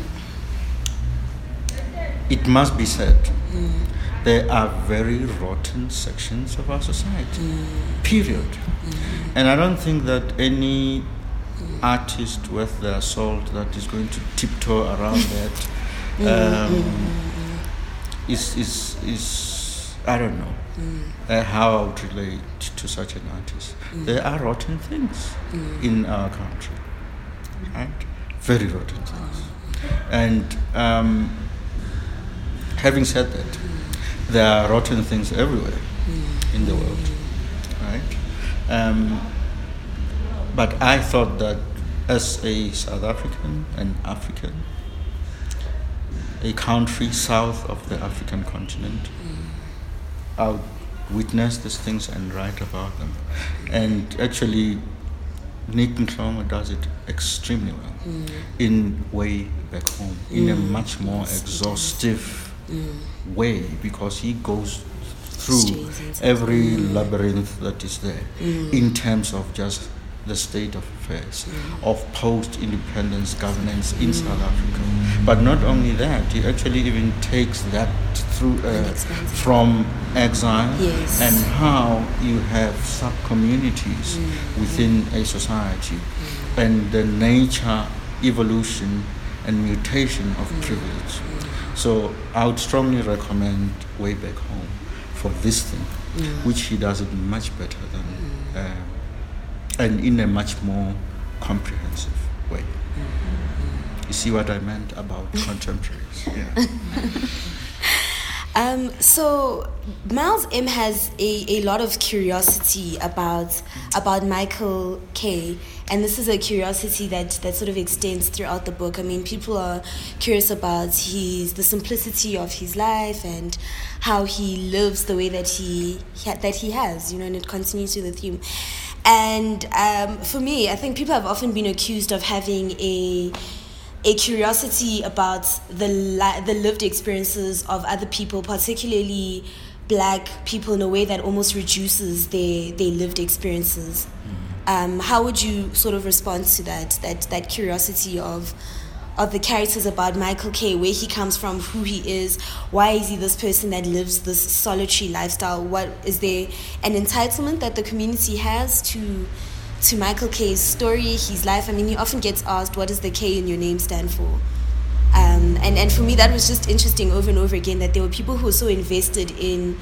it must be said, there are very rotten sections of our society. Mm. Period. Mm. And I don't think that any artist worth their salt that is going to tiptoe around [LAUGHS] that mm, um, is is is I don't know uh, how I would relate to such an artist. There are rotten things in our country, right? Very rotten things. And um, having said that, there are rotten things everywhere in the world, right? Um, but I thought that as a South African and African, a country south of the African continent, I would witness these things and write about them. And actually, Niq Mhlongo does it extremely well in Way Back Home, in a much more exhaustive way because he goes through every labyrinth that is there in terms of just the state of affairs of post-independence governance in South Africa. But not only that, he actually even takes that through uh, from exile Yes. and how you have sub-communities within a society and the nature, evolution and mutation of privilege. So I would strongly recommend Way Back Home for this thing, which he does it much better than, uh, and in a much more comprehensive way. You see what I meant about contemporaries? [LAUGHS] Yeah. Um, so Miles M has a, a lot of curiosity about about Michael K, and this is a curiosity that, that sort of extends throughout the book. I mean, people are curious about his the simplicity of his life and how he lives the way that he, that he has, you know, and it continues to the theme. And um, for me, I think people have often been accused of having a a curiosity about the li- the lived experiences of other people, particularly black people, in a way that almost reduces their their lived experiences. Um, how would you sort of respond to that that that curiosity of of the characters about Michael K, where he comes from, who he is, why is he this person that lives this solitary lifestyle? What is there an entitlement that the community has to to Michael K's story, his life? I mean, he often gets asked, "What does the K in your name stand for?" Um, and, and for me, that was just interesting over and over again that there were people who were so invested in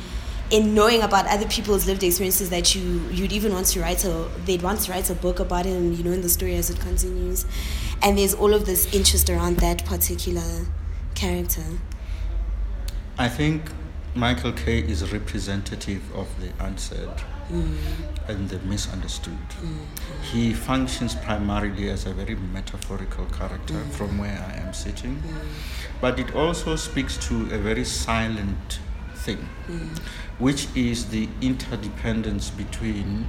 in knowing about other people's lived experiences that you you'd even want to write a they'd want to write a book about it and you know in the story as it continues and there's all of this interest around that particular character I think Michael K is representative of the unsaid mm. and the misunderstood. Mm. He functions primarily as a very metaphorical character Mm. from where I am sitting, Mm. but it also speaks to a very silent thing, Mm. which is the interdependence between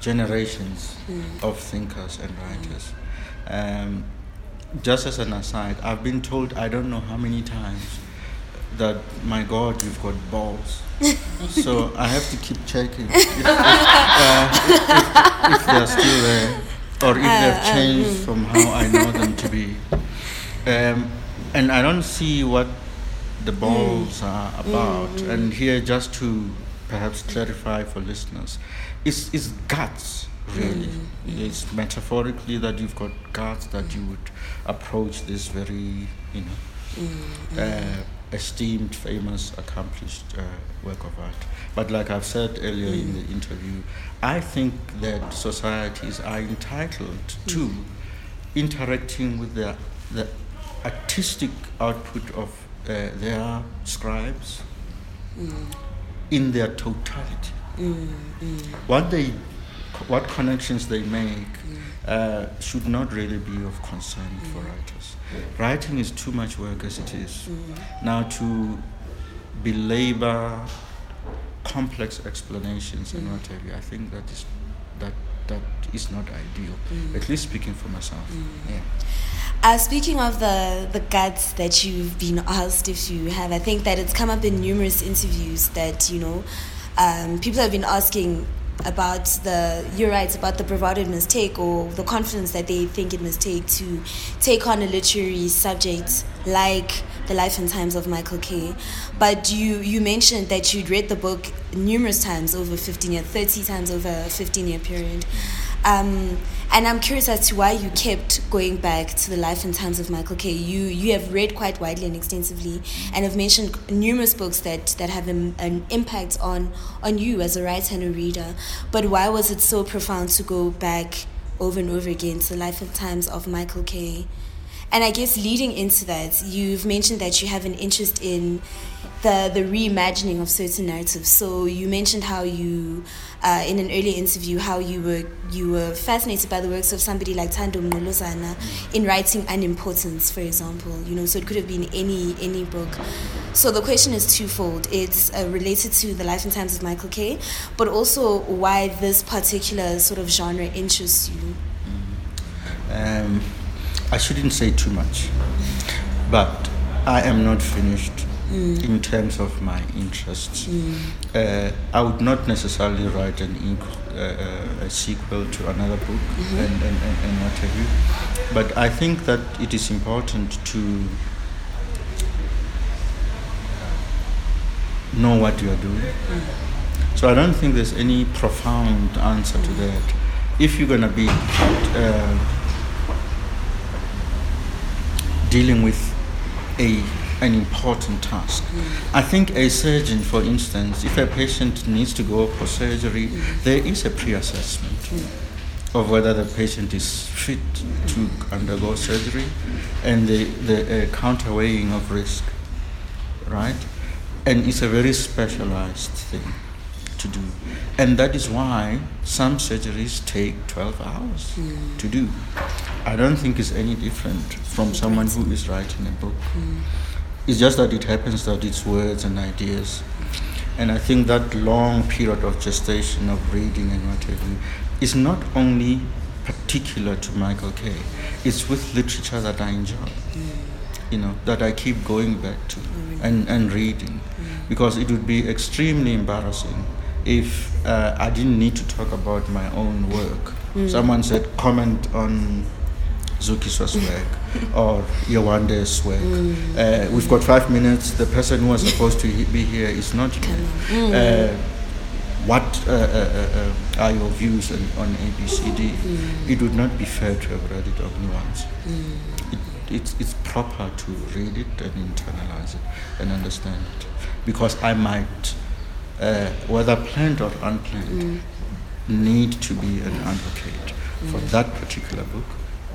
generations Mm. of thinkers and writers. Um, just as an aside, I've been told I don't know how many times that my God, you've got balls. [LAUGHS] so I have to keep checking [LAUGHS] if, if, uh, if, if they're still there or if Uh, they've uh, changed mm. from how I know them to be. Um, and I don't see what the mm. balls are mm, about. mm. And here, just to perhaps clarify for listeners, it's, it's guts, really. Mm, it's metaphorically that you've got guts that you would approach this very, you know, uh, esteemed, famous, accomplished uh, work of art. But like I've said earlier in the interview, I think that societies are entitled to interacting with the, the artistic output of uh, their scribes in their totality. What they, what connections they make uh, should not really be of concern for writers. Writing is too much work as it is. Now to belabor complex explanations and what have you, I think that is that that is not ideal. At least speaking for myself. Yeah. Uh, speaking of the, the guts that you've been asked if you have, I think that it's come up in numerous interviews that, you know, um, people have been asking about the, you're right, about the bravado it must take or the confidence that they think it must take to take on a literary subject like The Life and Times of Michael K. But you, you mentioned that you'd read the book numerous times over 15 years, 30 times over a 15 year period. Um, and I'm curious as to why you kept going back to the life and times of Michael K. You you have read quite widely and extensively, and have mentioned numerous books that that have an, an impact on on you as a writer and a reader. But why was it so profound to go back over and over again to the life and times of Michael K? And I guess leading into that, you've mentioned that you have an interest in the the reimagining of certain narratives. So you mentioned how you, uh, in an earlier interview, how you were you were fascinated by the works of somebody like Thando Mgqolozana in writing unimportance, for example. You know, so it could have been any any book. So the question is twofold. It's uh, related to the life and times of Michael K, but also why this particular sort of genre interests you. Um, I shouldn't say too much, but I am not finished in terms of my interests. Uh, I would not necessarily write an inc- uh, uh, a sequel to another book and, and, and, and what have you, but I think that it is important to know what you are doing. So I don't think there's any profound answer to that. If you're going to be uh, dealing with a an important task. I think a surgeon, for instance, if a patient needs to go for surgery, there is a pre-assessment of whether the patient is fit to undergo surgery and the, the uh, counterweighing of risk, right? And it's a very specialized thing to do. And that is why some surgeries take 12 hours to do. I don't think it's any different from someone who is writing a book. It's just that it happens that it's words and ideas. And I think that long period of gestation of reading and what have you is not only particular to Michael K, it's with literature that I enjoy, mm. you know, that I keep going back to mm. and, and reading. Mm. Because it would be extremely embarrassing if uh, I didn't need to talk about my own work. Someone said, comment on Zukiswa's work or Yewande's work. Uh, we've got five minutes. The person who was supposed to be here is not here. Uh, what uh, uh, uh, uh, are your views on, on ABCD? It would not be fair to have read it only once. It, it's, it's proper to read it and internalize it and understand it. Because I might, uh, whether planned or unplanned, need to be an advocate for that particular book,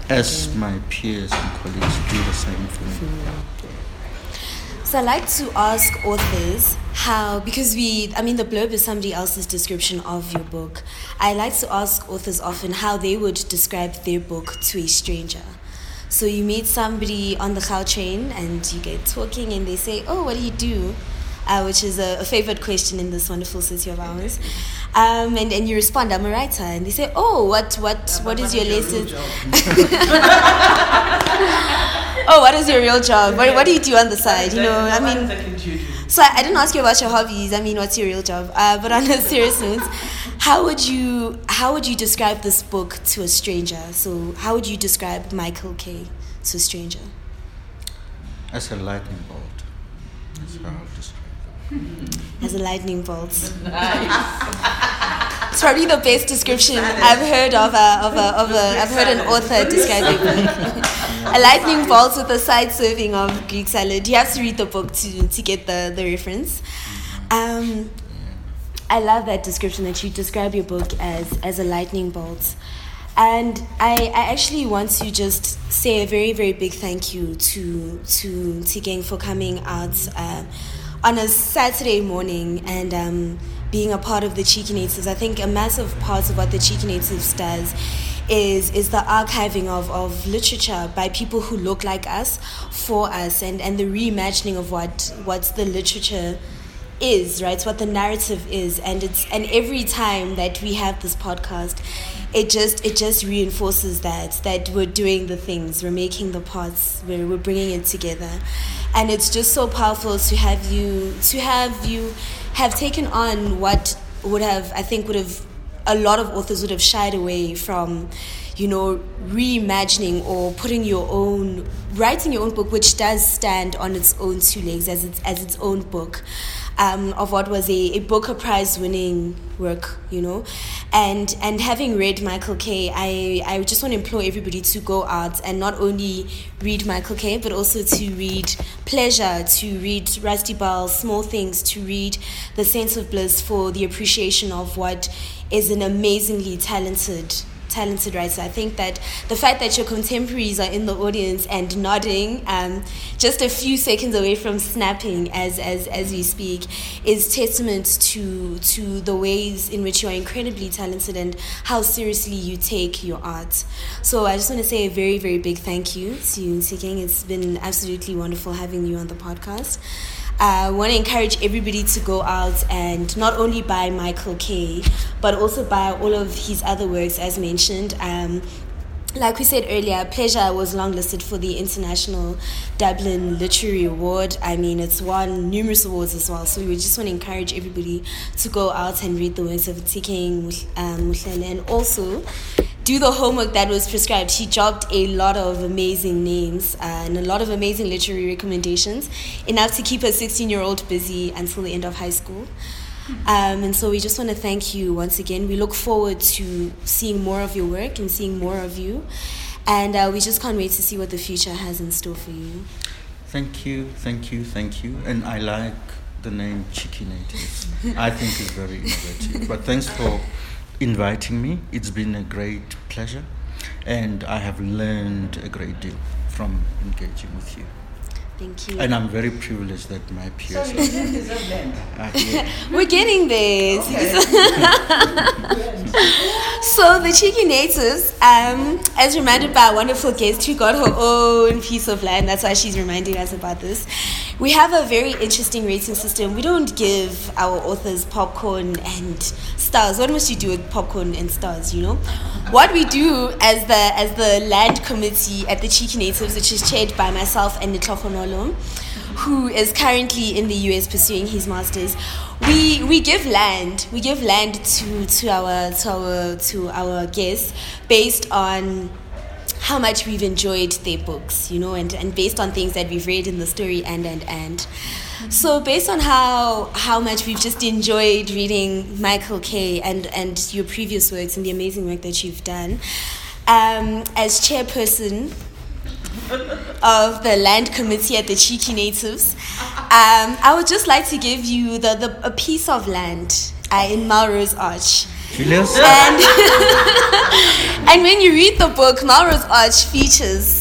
as my peers and colleagues do the same me. So I like to ask authors how, because we, I mean, the blurb is somebody else's description of your book. I like to ask authors often how they would describe their book to a stranger. So you meet somebody on the train and you get talking and they say, oh, what do you do? Uh, which is a, a favorite question in this wonderful city of ours. Um, and, and you respond, I'm a writer. And they say, oh, what, what, what is your latest? [LAUGHS] oh, what is your real job? What, what do you do on the side? You know, I mean, so I, I didn't ask you about your hobbies. I mean, what's your real job? Uh, but on a [LAUGHS] serious note, how would you how would you describe this book to a stranger? So how would you describe Michael K to a stranger? As a lightning bolt. That's how I'll describe [LAUGHS] As a lightning bolt. [LAUGHS] It's probably the best description I've heard of a, of a, of a I've heard an author [LAUGHS] describe a a lightning bolt with a side serving of Greek salad. You have to read the book to, to get the, the reference. Um, I love that description that you describe your book as, as a lightning bolt. And I, I actually want to just say a very, very big thank you to to Nthikeng for coming out uh, on a Saturday morning and um, being a part of the Cheeky Natives. I think a massive part of what the Cheeky Natives does is is the archiving of, of literature by people who look like us for us and, and the reimagining of what what's the literature is, right? It's what the narrative is, and it's and every time that we have this podcast, it just it just reinforces that that we're doing the things, we're making the parts, we're we're bringing it together, and it's just so powerful to have you to have you have taken on what would have I think would have a lot of authors would have shied away from you know reimagining or putting your own writing your own book which does stand on its own two legs as its as its own book um, of what was a, a Booker Prize winning work, you know. And and having read Michael K, I, I just want to implore everybody to go out and not only read Michael K, but also to read Pleasure, to read Rusty Bell's Small Things, to read The Scent of Bliss for the appreciation of what is an amazingly talented talented writer. I think that the fact that your contemporaries are in the audience and nodding, um, just a few seconds away from snapping as, as, as we speak, is testament to, to the ways in which you are incredibly talented and how seriously you take your art. So I just want to say a very, very big thank you to you, Nthikeng. It's been absolutely wonderful having you on the podcast. I uh, want to encourage everybody to go out and not only buy Michael K, but also buy all of his other works as mentioned. Um, like we said earlier, Pleasure was longlisted for the International Dublin Literary Award. I mean, it's won numerous awards as well. So we just want to encourage everybody to go out and read the works of Nthikeng um, and also do the homework that was prescribed. He dropped a lot of amazing names uh, and a lot of amazing literary recommendations, enough to keep a 16 year old busy until the end of high school. Um, and so we just want to thank you once again. We look forward to seeing more of your work and seeing more of you. And uh, we just can't wait to see what the future has in store for you. Thank you, thank you, thank you. And I like the name Cheeky Natives. I think it's very innovative. But thanks for inviting me. It's been a great pleasure. And I have learned a great deal from engaging with you. Thank you. And I'm very privileged that my peers Sorry, you didn't deserve land. are here. [LAUGHS] We're getting there. Okay. [LAUGHS] So the cheeky natives, um, as reminded by a wonderful guest who got her own piece of land, that's why she's reminding us about this. We have a very interesting rating system. We don't give our authors popcorn and stars. What must you do with popcorn and stars? You know, what we do as the as the land committee at the cheeky natives, which is chaired by myself and Who is currently in the US pursuing his masters. We we give land. We give land to to our to our to our guests based on how much we've enjoyed their books, you know, and, and based on things that we've read in the story and and and. So based on how how much we've just enjoyed reading Michael K and and your previous works and the amazing work that you've done, um, as chairperson of the land committee at the Cheeky Natives. Um, I would just like to give you the, the a piece of land uh, in Melrose Arch. Julius? And, [LAUGHS] and when you read the book, Melrose Arch features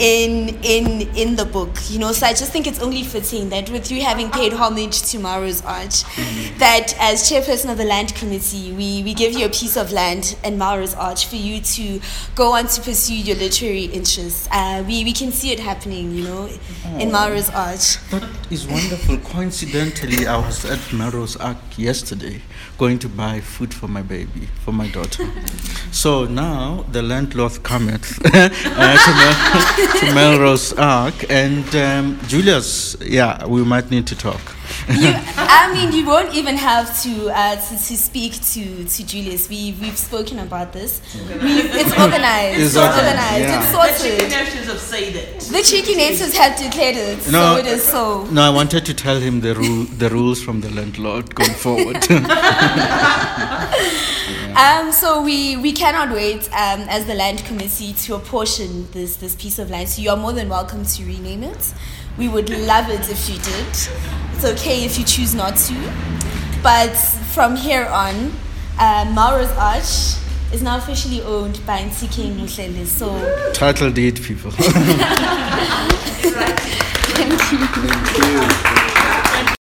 in in in the book you know? So i just think it's only fitting that with you having paid homage to Melrose Arch that as chairperson of the land committee we we give you a piece of land in Melrose Arch for you to go on to pursue your literary interests. Uh, we we can see it happening you know in Melrose Arch. That is wonderful. Coincidentally, I was at Melrose Arch yesterday going to buy food for my baby, for my daughter. [LAUGHS] so now the landlord cometh [LAUGHS] uh, to, Mel- to Melrose Arch, and um, Julius, yeah, we might need to talk. [LAUGHS] you, I mean, you won't even have to, uh, to to speak to, to Julius. We we've spoken about this. We, it's organized. It's It's, organized, organized. yeah. It's The chicken sorted. have said it. The cheeky natives have declared it, No. so it is so. No, I wanted to tell him the rule, the rules from the landlord going forward. [LAUGHS] Um, so we, we cannot wait um, as the land committee to apportion this this piece of land. So you are more than welcome to rename it. We would love it if you did. It's okay if you choose not to. But from here on, uh, Melrose Arch is now officially owned by Ntsike Mohlele. So Title deed, people. [LAUGHS] [LAUGHS] thank you. Thank you.